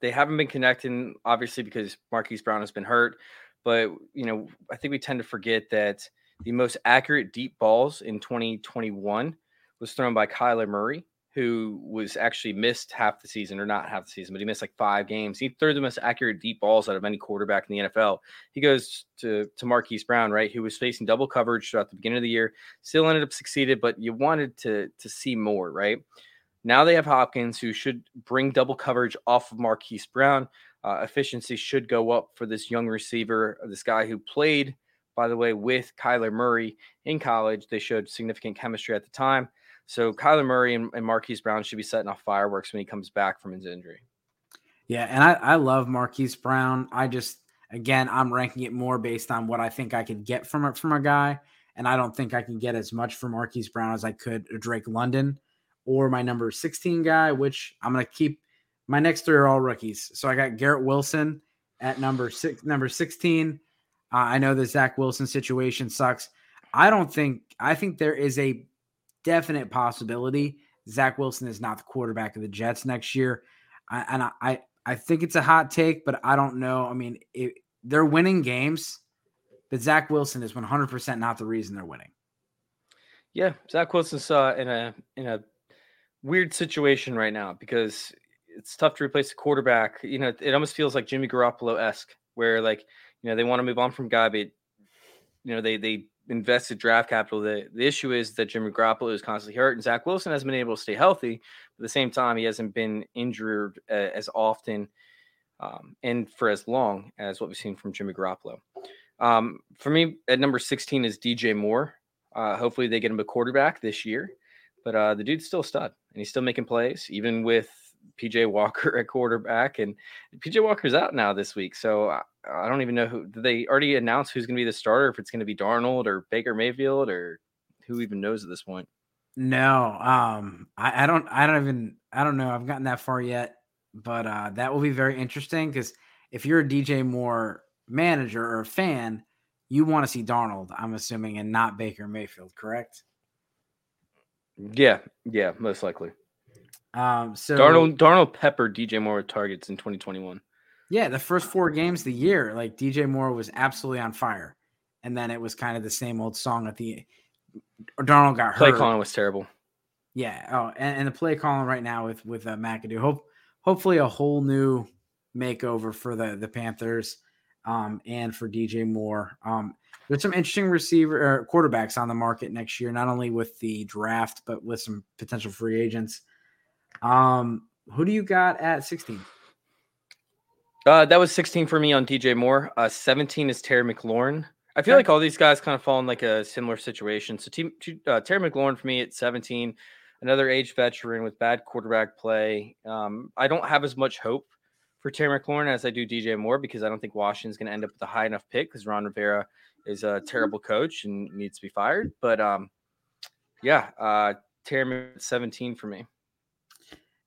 they haven't been connecting, obviously, because Marquise Brown has been hurt. But, you know, I think we tend to forget that the most accurate deep balls in 2021 was thrown by Kyler Murray who was actually missed half the season, or not half the season, but he missed like five games. He threw the most accurate deep balls out of any quarterback in the NFL. He goes to to Marquise Brown, right, who was facing double coverage throughout the beginning of the year. Still ended up succeeded, but you wanted to to see more, right? Now they have Hopkins, who should bring double coverage off of Marquise Brown. Uh, efficiency should go up for this young receiver, this guy who played, by the way, with Kyler Murray in college. They showed significant chemistry at the time. So Kyler Murray and, and Marquise Brown should be setting off fireworks when he comes back from his injury. Yeah, and I, I love Marquise Brown. I just again I'm ranking it more based on what I think I could get from it from a guy, and I don't think I can get as much from Marquise Brown as I could Drake London or my number 16 guy, which I'm gonna keep. My next three are all rookies. So I got Garrett Wilson at number six, number 16. Uh, I know the Zach Wilson situation sucks. I don't think I think there is a definite possibility Zach Wilson is not the quarterback of the Jets next year. I, and I, I, think it's a hot take, but I don't know. I mean, it, they're winning games, but Zach Wilson is 100% not the reason they're winning. Yeah, Zach Wilson's uh, in a in a weird situation right now because it's tough to replace a quarterback. You know, it almost feels like Jimmy Garoppolo esque, where like you know they want to move on from guy, but you know they they invested draft capital. The, the issue is that Jimmy Garoppolo is constantly hurt, and Zach Wilson hasn't been able to stay healthy. At the same time, he hasn't been injured uh, as often um, and for as long as what we've seen from Jimmy Garoppolo. Um, for me, at number 16 is DJ Moore. Uh, hopefully, they get him a quarterback this year. But uh, the dude's still a stud, and he's still making plays, even with PJ Walker at quarterback. And PJ Walker's out now this week. So uh, I don't even know who did they already announce who's going to be the starter, if it's going to be Darnold or Baker Mayfield or who even knows at this point. No, um, I, I don't, I don't even, I don't know. I've gotten that far yet, but uh, that will be very interesting because if you're a DJ Moore manager or a fan, you want to see Darnold, I'm assuming, and not Baker Mayfield, correct? Yeah, yeah, most likely. Um, so Darnold Darnold Pepper DJ Moore with targets in 2021. Yeah, the first four games of the year, like DJ Moore was absolutely on fire, and then it was kind of the same old song at the. Darnold got play hurt. Play calling was terrible. Yeah. Oh, and, and the play calling right now with with uh, McAdoo. Hope hopefully a whole new makeover for the the Panthers, um, and for DJ Moore. Um, there's some interesting receiver or quarterbacks on the market next year, not only with the draft but with some potential free agents. Um, who do you got at 16? Uh, that was 16 for me on DJ Moore. Uh, 17 is Terry McLaurin. I feel okay. like all these guys kind of fall in like a similar situation. So team, uh, Terry McLaurin for me at 17, another age veteran with bad quarterback play. Um, I don't have as much hope for Terry McLaurin as I do DJ Moore because I don't think Washington's going to end up with a high enough pick because Ron Rivera is a terrible coach and needs to be fired. But um, yeah, uh, Terry 17 for me.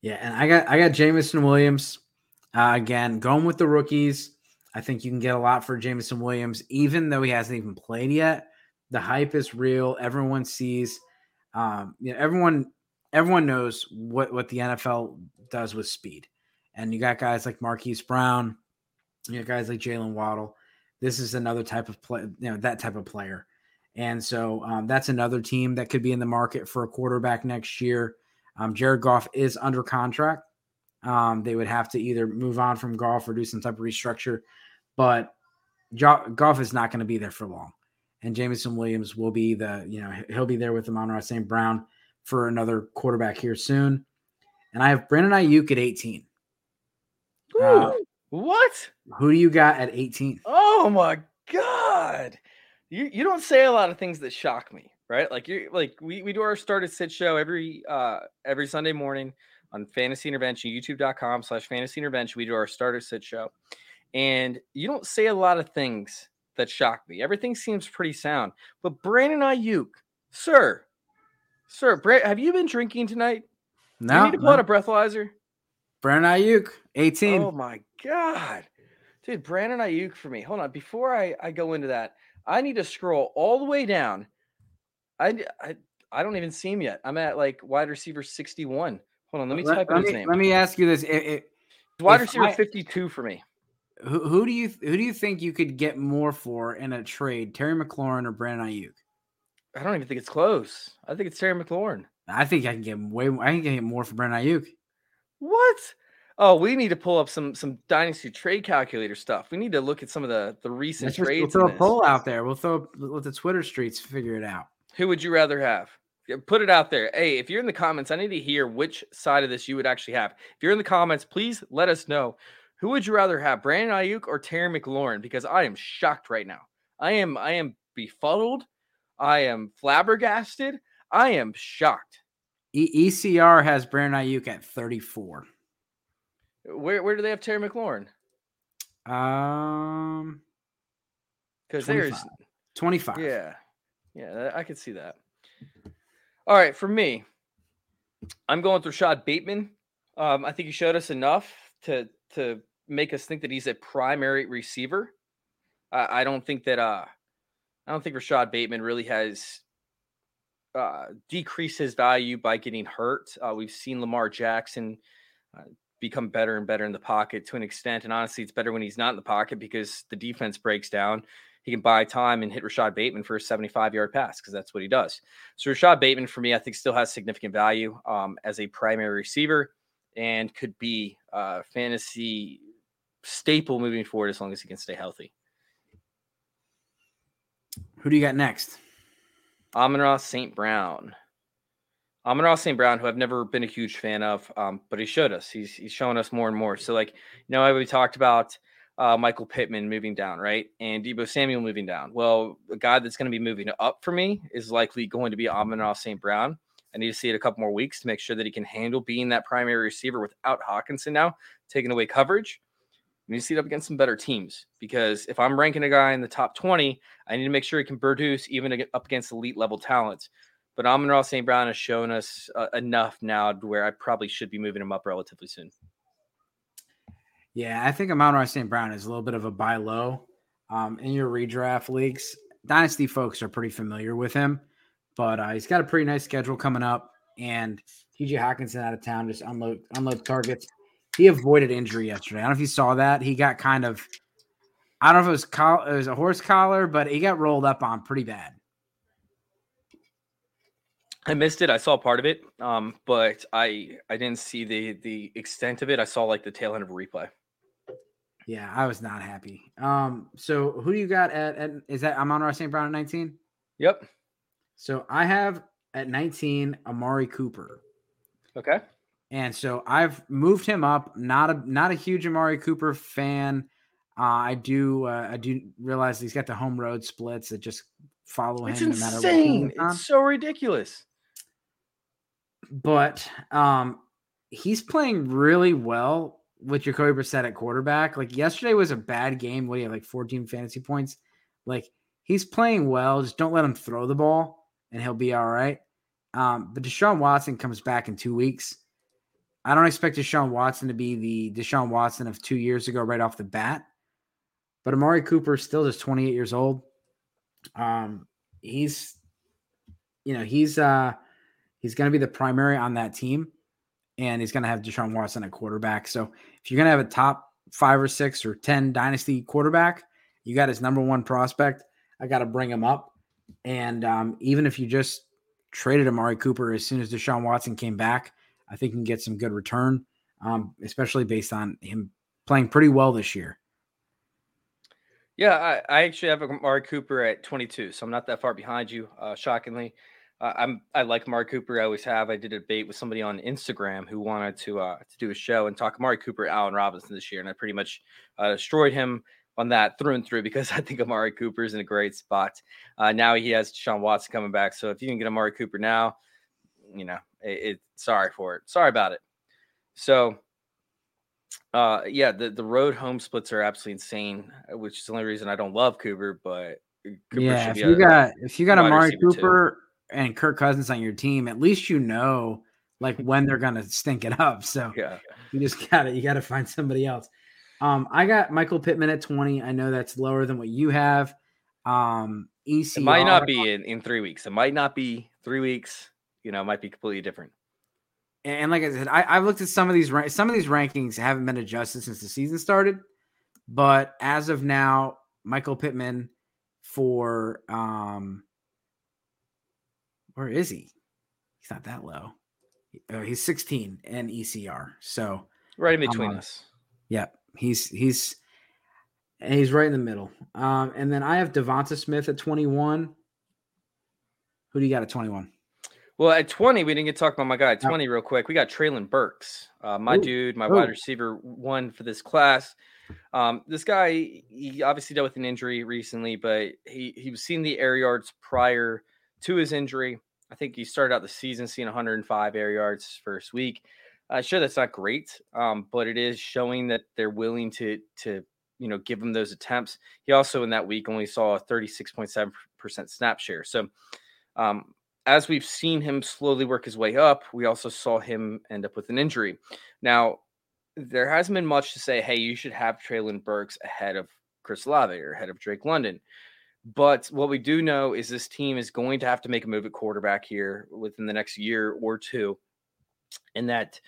Yeah, and I got I got Jameson Williams uh, again going with the rookies. I think you can get a lot for Jameson Williams, even though he hasn't even played yet. The hype is real. Everyone sees, um, you know, everyone everyone knows what what the NFL does with speed, and you got guys like Marquise Brown, you got guys like Jaylen Waddle. This is another type of play, you know, that type of player, and so um, that's another team that could be in the market for a quarterback next year. Um, Jared Goff is under contract. Um, they would have to either move on from Goff or do some type of restructure, but jo- Goff is not going to be there for long. And Jameson Williams will be the, you know, he'll be there with Amon-Ra St. Brown for another quarterback here soon. And I have Brandon Aiyuk at 18. Uh, what? Who do you got at 18? Oh my God. You, you don't say a lot of things that shock me right? Like you like we, we do our start at sit show every uh every Sunday morning on fantasy intervention, youtube.com slash fantasy intervention. We do our starter sit show. And you don't say a lot of things that shock me. Everything seems pretty sound. But Brandon Aiyuk, sir, sir, Brand, have you been drinking tonight? No. you need to pull no. out a breathalyzer. Brandon Aiyuk, 18. Oh my God. Dude, Brandon Aiyuk for me. Hold on. Before I, I go into that, I need to scroll all the way down I, I I don't even see him yet. I'm at like wide receiver 61. Hold on, let me let, type let in his me, name. Let me ask you this: it, it, Wide receiver I- 52 for me. who, who do you who do you think you could get more for in a trade, Terry McLaurin or Brandon Aiyuk? I don't even think it's close. I think it's Terry McLaurin. I think I can get way. I can get more for Brandon Aiyuk. What? Oh, we need to pull up some some dynasty trade calculator stuff. We need to look at some of the the recent Let's just, we'll throw a poll out there. We'll throw let the Twitter streets figure it out. Who would you rather have? Put it out there. Hey, if you're in the comments, I need to hear which side of this you would actually have. If you're in the comments, please let us know. Who would you rather have, Brandon Aiyuk or Terry McLaurin? Because I am shocked right now. I am I am befuddled. I am flabbergasted. I am shocked. E- ECR has Brandon Aiyuk at 34. Where where do they have Terry McLaurin? Um, Because there's 25. 25. Yeah. Yeah, I could see that. All right, for me, I'm going with Rashod Bateman. Um, I think he showed us enough to to make us think that he's a primary receiver. I, I don't think that uh I don't think Rashod Bateman really has uh decreased his value by getting hurt. Uh, we've seen Lamar Jackson uh, become better and better in the pocket to an extent. And honestly, it's better when he's not in the pocket because the defense breaks down he can buy time and hit Rashod Bateman for a 75 yard pass because that's what he does. So Rashod Bateman for me, I think still has significant value um, as a primary receiver and could be a fantasy staple moving forward as long as he can stay healthy. Who do you got next? Amon-Ra St. Brown. Amon-Ra St. Brown, who I've never been a huge fan of, um, but he showed us. He's he's showing us more and more. So, like, you know, we talked about uh, Michael Pittman moving down, right? And Deebo Samuel moving down. Well, a guy that's going to be moving up for me is likely going to be Amon-Ra St. Brown. I need to see it a couple more weeks to make sure that he can handle being that primary receiver without Hockenson now taking away coverage. We need to see it up against some better teams because if I'm ranking a guy in the top 20, I need to make sure he can produce even up against elite level talents. But Amon-Ra St. Brown has shown us uh, enough now to where I probably should be moving him up relatively soon. Yeah, I think Amon St. Brown is a little bit of a buy low um, in your redraft leagues. Dynasty folks are pretty familiar with him, but uh, he's got a pretty nice schedule coming up. And TJ Hockenson out of town just unload unload targets. He avoided injury yesterday. I don't know if you saw that. He got kind of, I don't know if it was coll- it was a horse collar, but he got rolled up on pretty bad. I missed it. I saw part of it, um, but I I didn't see the the extent of it. I saw like the tail end of a replay. Yeah, I was not happy. Um, so who do you got at, at is that Amon-Ra St. Brown at 19? Yep. So I have at 19 Amari Cooper. Okay. And so I've moved him up. Not a not a huge Amari Cooper fan. Uh, I do uh, I do realize he's got the home road splits that just follow It's him no what insane. on. It's so ridiculous. But um, he's playing really well with your Jacoby Brissett at quarterback. Like yesterday was a bad game. What do you have, like 14 fantasy points? Like he's playing well. Just don't let him throw the ball, and he'll be all right. Um, but Deshaun Watson comes back in two weeks. I don't expect Deshaun Watson to be the Deshaun Watson of two years ago right off the bat. But Amari Cooper is still just 28 years old. Um, he's, you know, he's uh, he's going to be the primary on that team, and he's going to have Deshaun Watson at quarterback. So if you're going to have a top five or six or ten dynasty quarterback, you got his number one prospect. I got to bring him up, and um, even if you just traded Amari Cooper as soon as Deshaun Watson came back, I think you can get some good return, um, especially based on him playing pretty well this year. Yeah, I, I actually have Amari Cooper at 22, so I'm not that far behind you. Uh, shockingly, I'm I like Amari Cooper. I always have. I did a debate with somebody on Instagram who wanted to uh, to do a show and talk Amari Cooper, Allen Robinson this year, and I pretty much uh, destroyed him on that through and through because I think Amari Cooper is in a great spot. Uh, now he has Deshaun Watson coming back, so if you can get Amari Cooper now, you know, it, it sorry for it. Sorry about it. So uh, yeah, the, the road home splits are absolutely insane, which is the only reason I don't love Cooper. But Cooper yeah, if you a- got if you got wide Amari Cooper. too. And Kirk Cousins on your team, at least you know like when they're gonna stink it up. So yeah, you just gotta you gotta find somebody else. Um, I got Michael Pittman at 20. I know that's lower than what you have. Um, ECR, it might not be in, in three weeks. It might not be three weeks. You know, it might be completely different. and like I said, I, I've looked at some of these some of these rankings haven't been adjusted since the season started, but as of now, Michael Pittman for um, where is he? He's not that low. Uh, he's 16 in ECR, so right in between um, us. Yep, he's he's he's right in the middle. Um, and then I have Devonta Smith at 21. Who do you got at 21? Well, at 20, we didn't get to talk about my guy at 20 real quick. We got Treylon Burks, uh, my Ooh. dude, my Ooh. wide receiver one for this class. Um, this guy, he obviously dealt with an injury recently, but he he was seeing the air yards prior to his injury. I think he started out the season seeing 105 air yards first week. Uh, sure, that's not great, um, but it is showing that they're willing to to you know give him those attempts. He also in that week only saw a 36.7 percent snap share. So um, as we've seen him slowly work his way up, we also saw him end up with an injury. Now, there hasn't been much to say, hey, you should have Treylon Burks ahead of Chris Olave or ahead of Drake London. But what we do know is this team is going to have to make a move at quarterback here within the next year or two. And that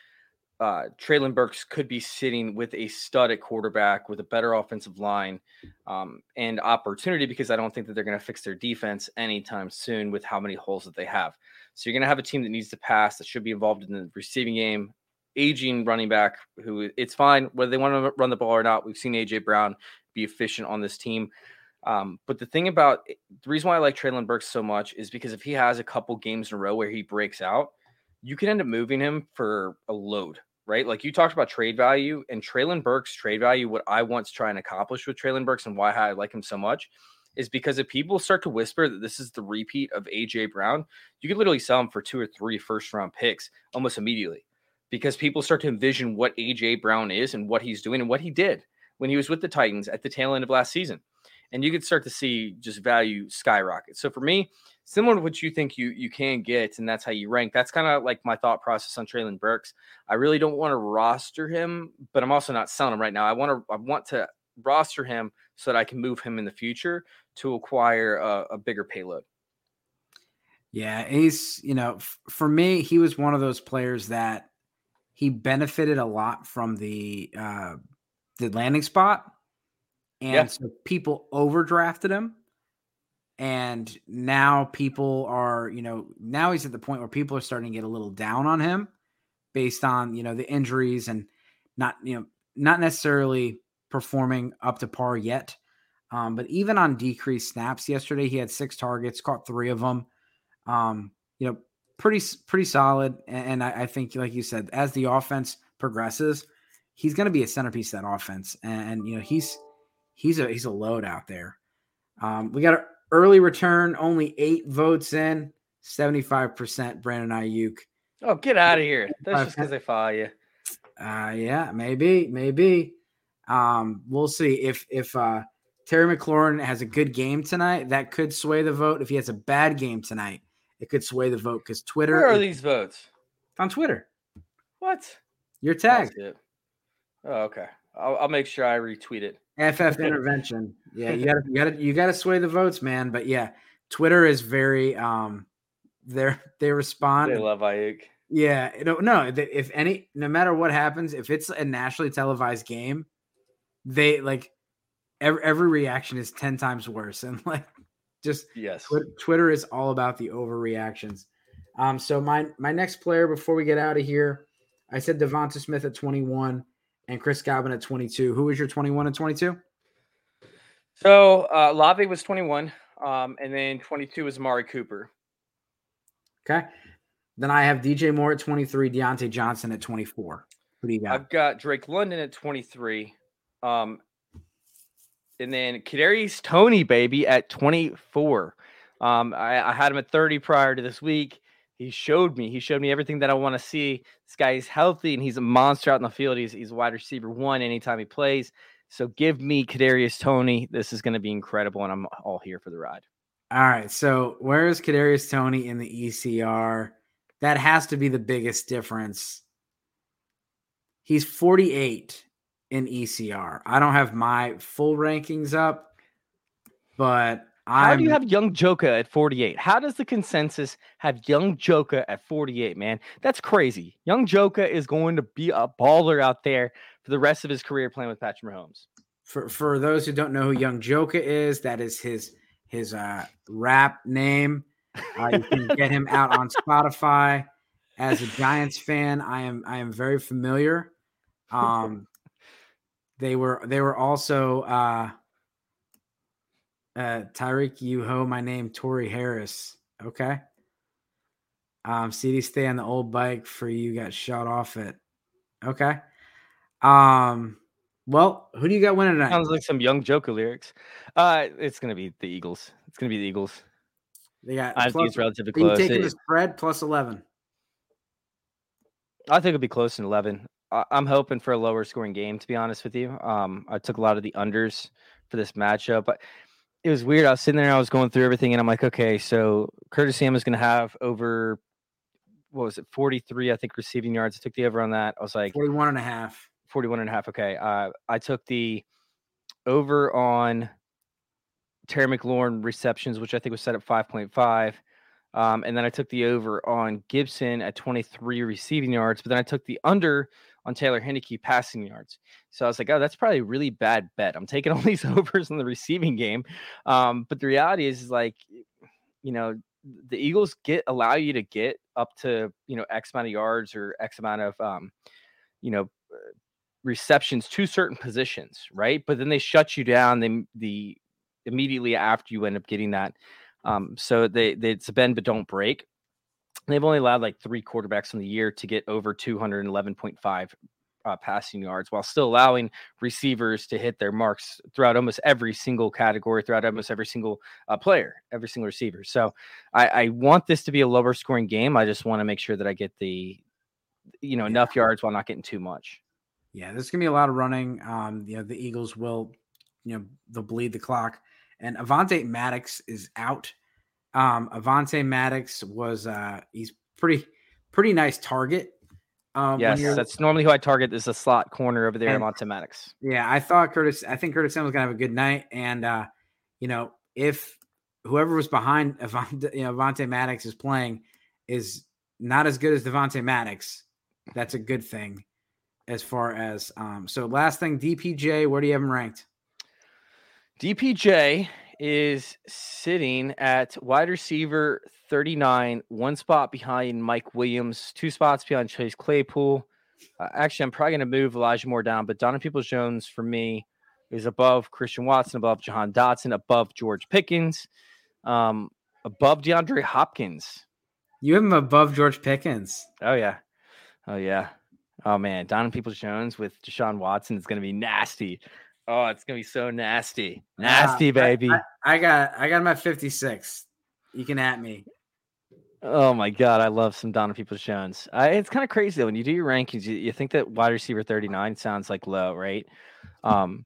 uh, Treylon Burks could be sitting with a stud at quarterback with a better offensive line um, and opportunity because I don't think that they're going to fix their defense anytime soon with how many holes that they have. So you're going to have a team that needs to pass that should be involved in the receiving game, aging running back who it's fine whether they want to run the ball or not. We've seen AJ Brown be efficient on this team. Um, but the thing about the reason why I like Treylon Burks so much is because if he has a couple games in a row where he breaks out, you can end up moving him for a load right? Like you talked about trade value and Treylon Burks trade value. What I want to try and accomplish with Treylon Burks and why I like him so much is because if people start to whisper that this is the repeat of AJ Brown, you could literally sell him for two or three first round picks almost immediately because people start to envision what AJ Brown is and what he's doing and what he did when he was with the Titans at the tail end of last season. And you could start to see just value skyrocket. So for me, similar to what you think you you can get, and that's how you rank. That's kind of like my thought process on Treylon Burks. I really don't want to roster him, but I'm also not selling him right now. I want to I want to roster him so that I can move him in the future to acquire a, a bigger payload. Yeah, he's you know f- for me, he was one of those players that he benefited a lot from the uh the landing spot, and yeah. so people overdrafted him and now people are, you know, now he's at the point where people are starting to get a little down on him based on, you know, the injuries and not, you know, not necessarily performing up to par yet. Um, but even on decreased snaps yesterday, he had six targets, caught three of them. Um, you know, pretty pretty solid. And, and I, I, think, like you said, as the offense progresses, he's going to be a centerpiece that offense. And, and, you know, he's he's a he's a load out there. Um, we got an Early return, only eight votes in, 75% Brandon Aiyuk. Oh, get out of here. That's just because they follow you. Uh yeah, maybe, maybe. Um, we'll see. If if uh Terry McLaurin has a good game tonight, that could sway the vote. If he has a bad game tonight, it could sway the vote because Twitter. Where are these votes? On Twitter. What? Your tag. Oh, okay. I'll, I'll make sure I retweet it. FF intervention. Yeah, you got to you got to you got to sway the votes, man. But yeah, Twitter is very um, they they respond. They love Aiyuk. Yeah, no, no. If any, no matter what happens, if it's a nationally televised game, they like every every reaction is ten times worse, and like just yes, Twitter is all about the overreactions. Um, so my my next player before we get out of here, I said Devonta Smith at twenty one and Chris Godwin at 22. Who was your 21 and 22? So uh, Lave was 21, um, and then 22 was Amari Cooper. Okay. Then I have DJ Moore at 23, Diontae Johnson at 24. Who do you got? I've got Drake London at 23. Um, and then Kadarius Toney, baby, at 24. Um, I, I, had him at 30 prior to this week he showed me. He showed me everything that I want to see. This guy is healthy and he's a monster out in the field. He's he's wide receiver one anytime he plays. So give me Kadarius Toney. This is going to be incredible, and I'm all here for the ride. All right. So where is Kadarius Toney in the ECR? That has to be the biggest difference. He's 48 in ECR. I don't have my full rankings up, but How I'm, do you have young Joka at 48? How does the consensus have young Joka at 48, man? That's crazy. Young Joka is going to be a baller out there for the rest of his career playing with Patrick Mahomes. For for those who don't know who Young Joka is, that is his his uh, rap name. Uh, you can get him out on Spotify. As a Giants fan, I am I am very familiar. Um, they were they were also uh, uh, Tyreek Yuho, my name, Tori Harris. Okay. Um, CD stay on the old bike for you got shot off it. Okay. Um, well, who do you got winning tonight? Sounds like some young Joker lyrics. Uh, it's gonna be the Eagles. It's gonna be the Eagles. They got. I plus, think it's relatively close. You taking the spread plus eleven? I think it'll be close to eleven. I, am hoping for a lower scoring game. To be honest with you, um, I took a lot of the unders for this matchup, but it was weird. I was sitting there, and I was going through everything, and I'm like, okay, so Curtis Sam is going to have over what was it, 43, I think, receiving yards. I took the over on that. I was like 41 and a half. 41 and a half. Okay. Uh, I took the over on Terry McLaurin receptions, which I think was set at 5.5. Um, and then I took the over on Gibson at 23 receiving yards, but then I took the under on Taylor Heinicke passing yards. So I was like, oh, that's probably a really bad bet. I'm taking all these overs in the receiving game. Um, but the reality is, is like, you know, the Eagles get allow you to get up to you know X amount of yards or X amount of um, you know receptions to certain positions, right? But then they shut you down. They the immediately after you end up getting that. Um, so they, they it's a bend but don't break. They've only allowed like three quarterbacks in the year to get over 211.5 uh, passing yards while still allowing receivers to hit their marks throughout almost every single category, throughout almost every single uh, player, every single receiver. So I, I, want this to be a lower scoring game. I just want to make sure that I get the, you know, yeah. enough yards while not getting too much. Yeah, there's gonna be a lot of running. Um, you know, the Eagles will, you know, they'll bleed the clock. And Avonte Maddox is out. Um, Avonte Maddox was uh he's pretty pretty nice target. Um, yes, that's normally who I target is a slot corner over there, and, Avonte Maddox. Yeah, I thought Curtis. I think Curtis Samuel's gonna have a good night, and uh, you know, if whoever was behind Avonte, you know, Avonte Maddox is playing is not as good as Devontae Maddox, that's a good thing. As far as um, so last thing, DPJ, where do you have him ranked? DPJ is sitting at wide receiver 39, one spot behind Mike Williams, two spots behind Chase Claypool. Uh, actually, I'm probably going to move Elijah Moore down, but Donovan Peoples Jones for me is above Christian Watson, above Jahan Dotson, above George Pickens, um, above DeAndre Hopkins. You have him above George Pickens. Oh, yeah. Oh, yeah. Oh, man. Donovan Peoples Jones with Deshaun Watson is going to be nasty. Oh, it's gonna be so nasty, nasty, uh, baby. I, I, I, got, I got my fifty six. You can at me. Oh my god, I love some Donna Peoples Jones. I, it's kind of crazy though when you do your rankings. You, you think that wide receiver thirty nine sounds like low, right? Um,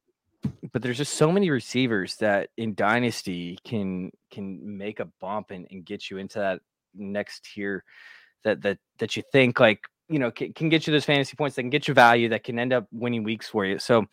but there's just so many receivers that in dynasty can can make a bump and, and get you into that next tier that that that you think like you know can, can get you those fantasy points that can get you value that can end up winning weeks for you. So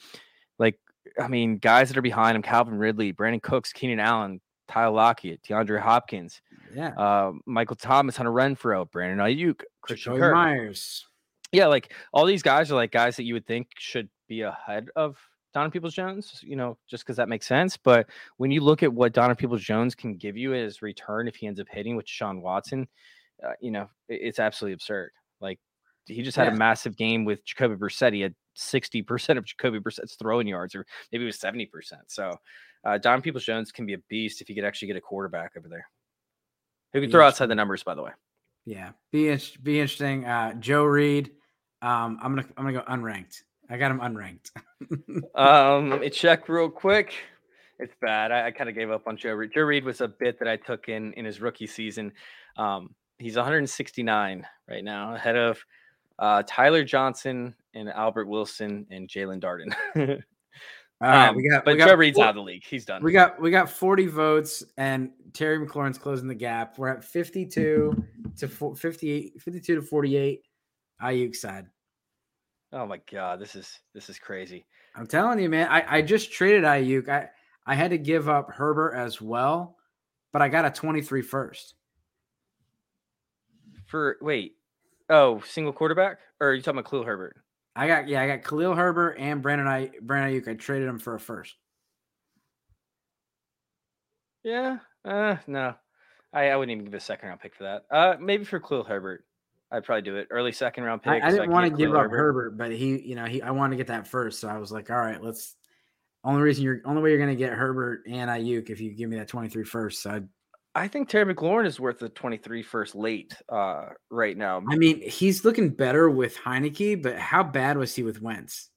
like I mean, guys that are behind him: Calvin Ridley, Brandin Cooks, Keenan Allen, Tyler Lockett, DeAndre Hopkins, yeah, uh, Michael Thomas, Hunter Renfrow, Brandon Aiyuk, Christian Kirk. Myers. Yeah, like all these guys are like guys that you would think should be ahead of Donovan Peoples Jones, you know, just because that makes sense. But when you look at what Donovan Peoples Jones can give you as return if he ends up hitting with Sean Watson, uh, you know, it's absolutely absurd. He just had yeah. a massive game with Jacoby Brissett. He had 60% of Jacoby Brissett's throwing yards, or maybe it was 70%. So uh, Don Peoples Jones can be a beast if he could actually get a quarterback over there. Who can throw outside the numbers, by the way. Yeah, be be interesting. Uh, Joe Reed. Um, I'm gonna I'm gonna go unranked. I got him unranked. um, let me check real quick. It's bad. I, I kind of gave up on Joe Reed. Joe Reed was a bit that I took in in his rookie season. Um, he's 169 right now, ahead of uh, Tyler Johnson and Albert Wilson and Jaelon Darden. All right, um, we got, but we got, Joe Reed's out of the league. He's done. We got we got 40 votes, and Terry McLaurin's closing the gap. We're at 52 to 58, 52 to 48. Aiyuk side. Oh my god, this is this is crazy. I'm telling you, man. I, I just traded Aiyuk. I I had to give up Herbert as well. but I got a 23 first. For wait, oh, single quarterback, or are you talking about Khalil Herbert? I got yeah, I got Khalil Herbert and Brandon I Brandon Aiyuk. I traded him for a first. Yeah, uh, no, I, I wouldn't even give a second round pick for that. Uh, maybe for Khalil Herbert, I'd probably do it. Early second round pick. I, I didn't so want to give up Herbert. Herbert, but he, you know, he I wanted to get that first, so I was like, all right, let's. Only reason you're only way you're going to get Herbert and Aiyuk if you give me that 23 first. So I'd, I think Terry McLaurin is worth the 23 first late uh, right now. I mean, he's looking better with Heinicke, but how bad was he with Wentz?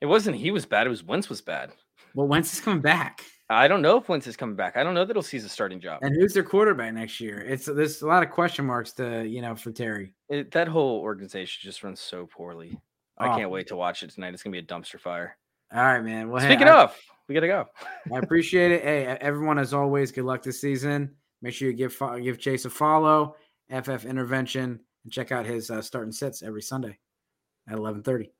It wasn't he was bad. It was Wentz was bad. Well, Wentz is coming back. I don't know if Wentz is coming back. I don't know that he'll seize a starting job. And who's their quarterback next year? It's there's a lot of question marks to you know for Terry. It, that whole organization just runs so poorly. I can't wait to watch it tonight. It's gonna be a dumpster fire. All right, man. Well, speaking hey, of, we gotta go. I appreciate it. Hey, everyone, as always, good luck this season. Make sure you give give Chase a follow, FF Intervention, and check out his uh, starting sets every Sunday at eleven thirty.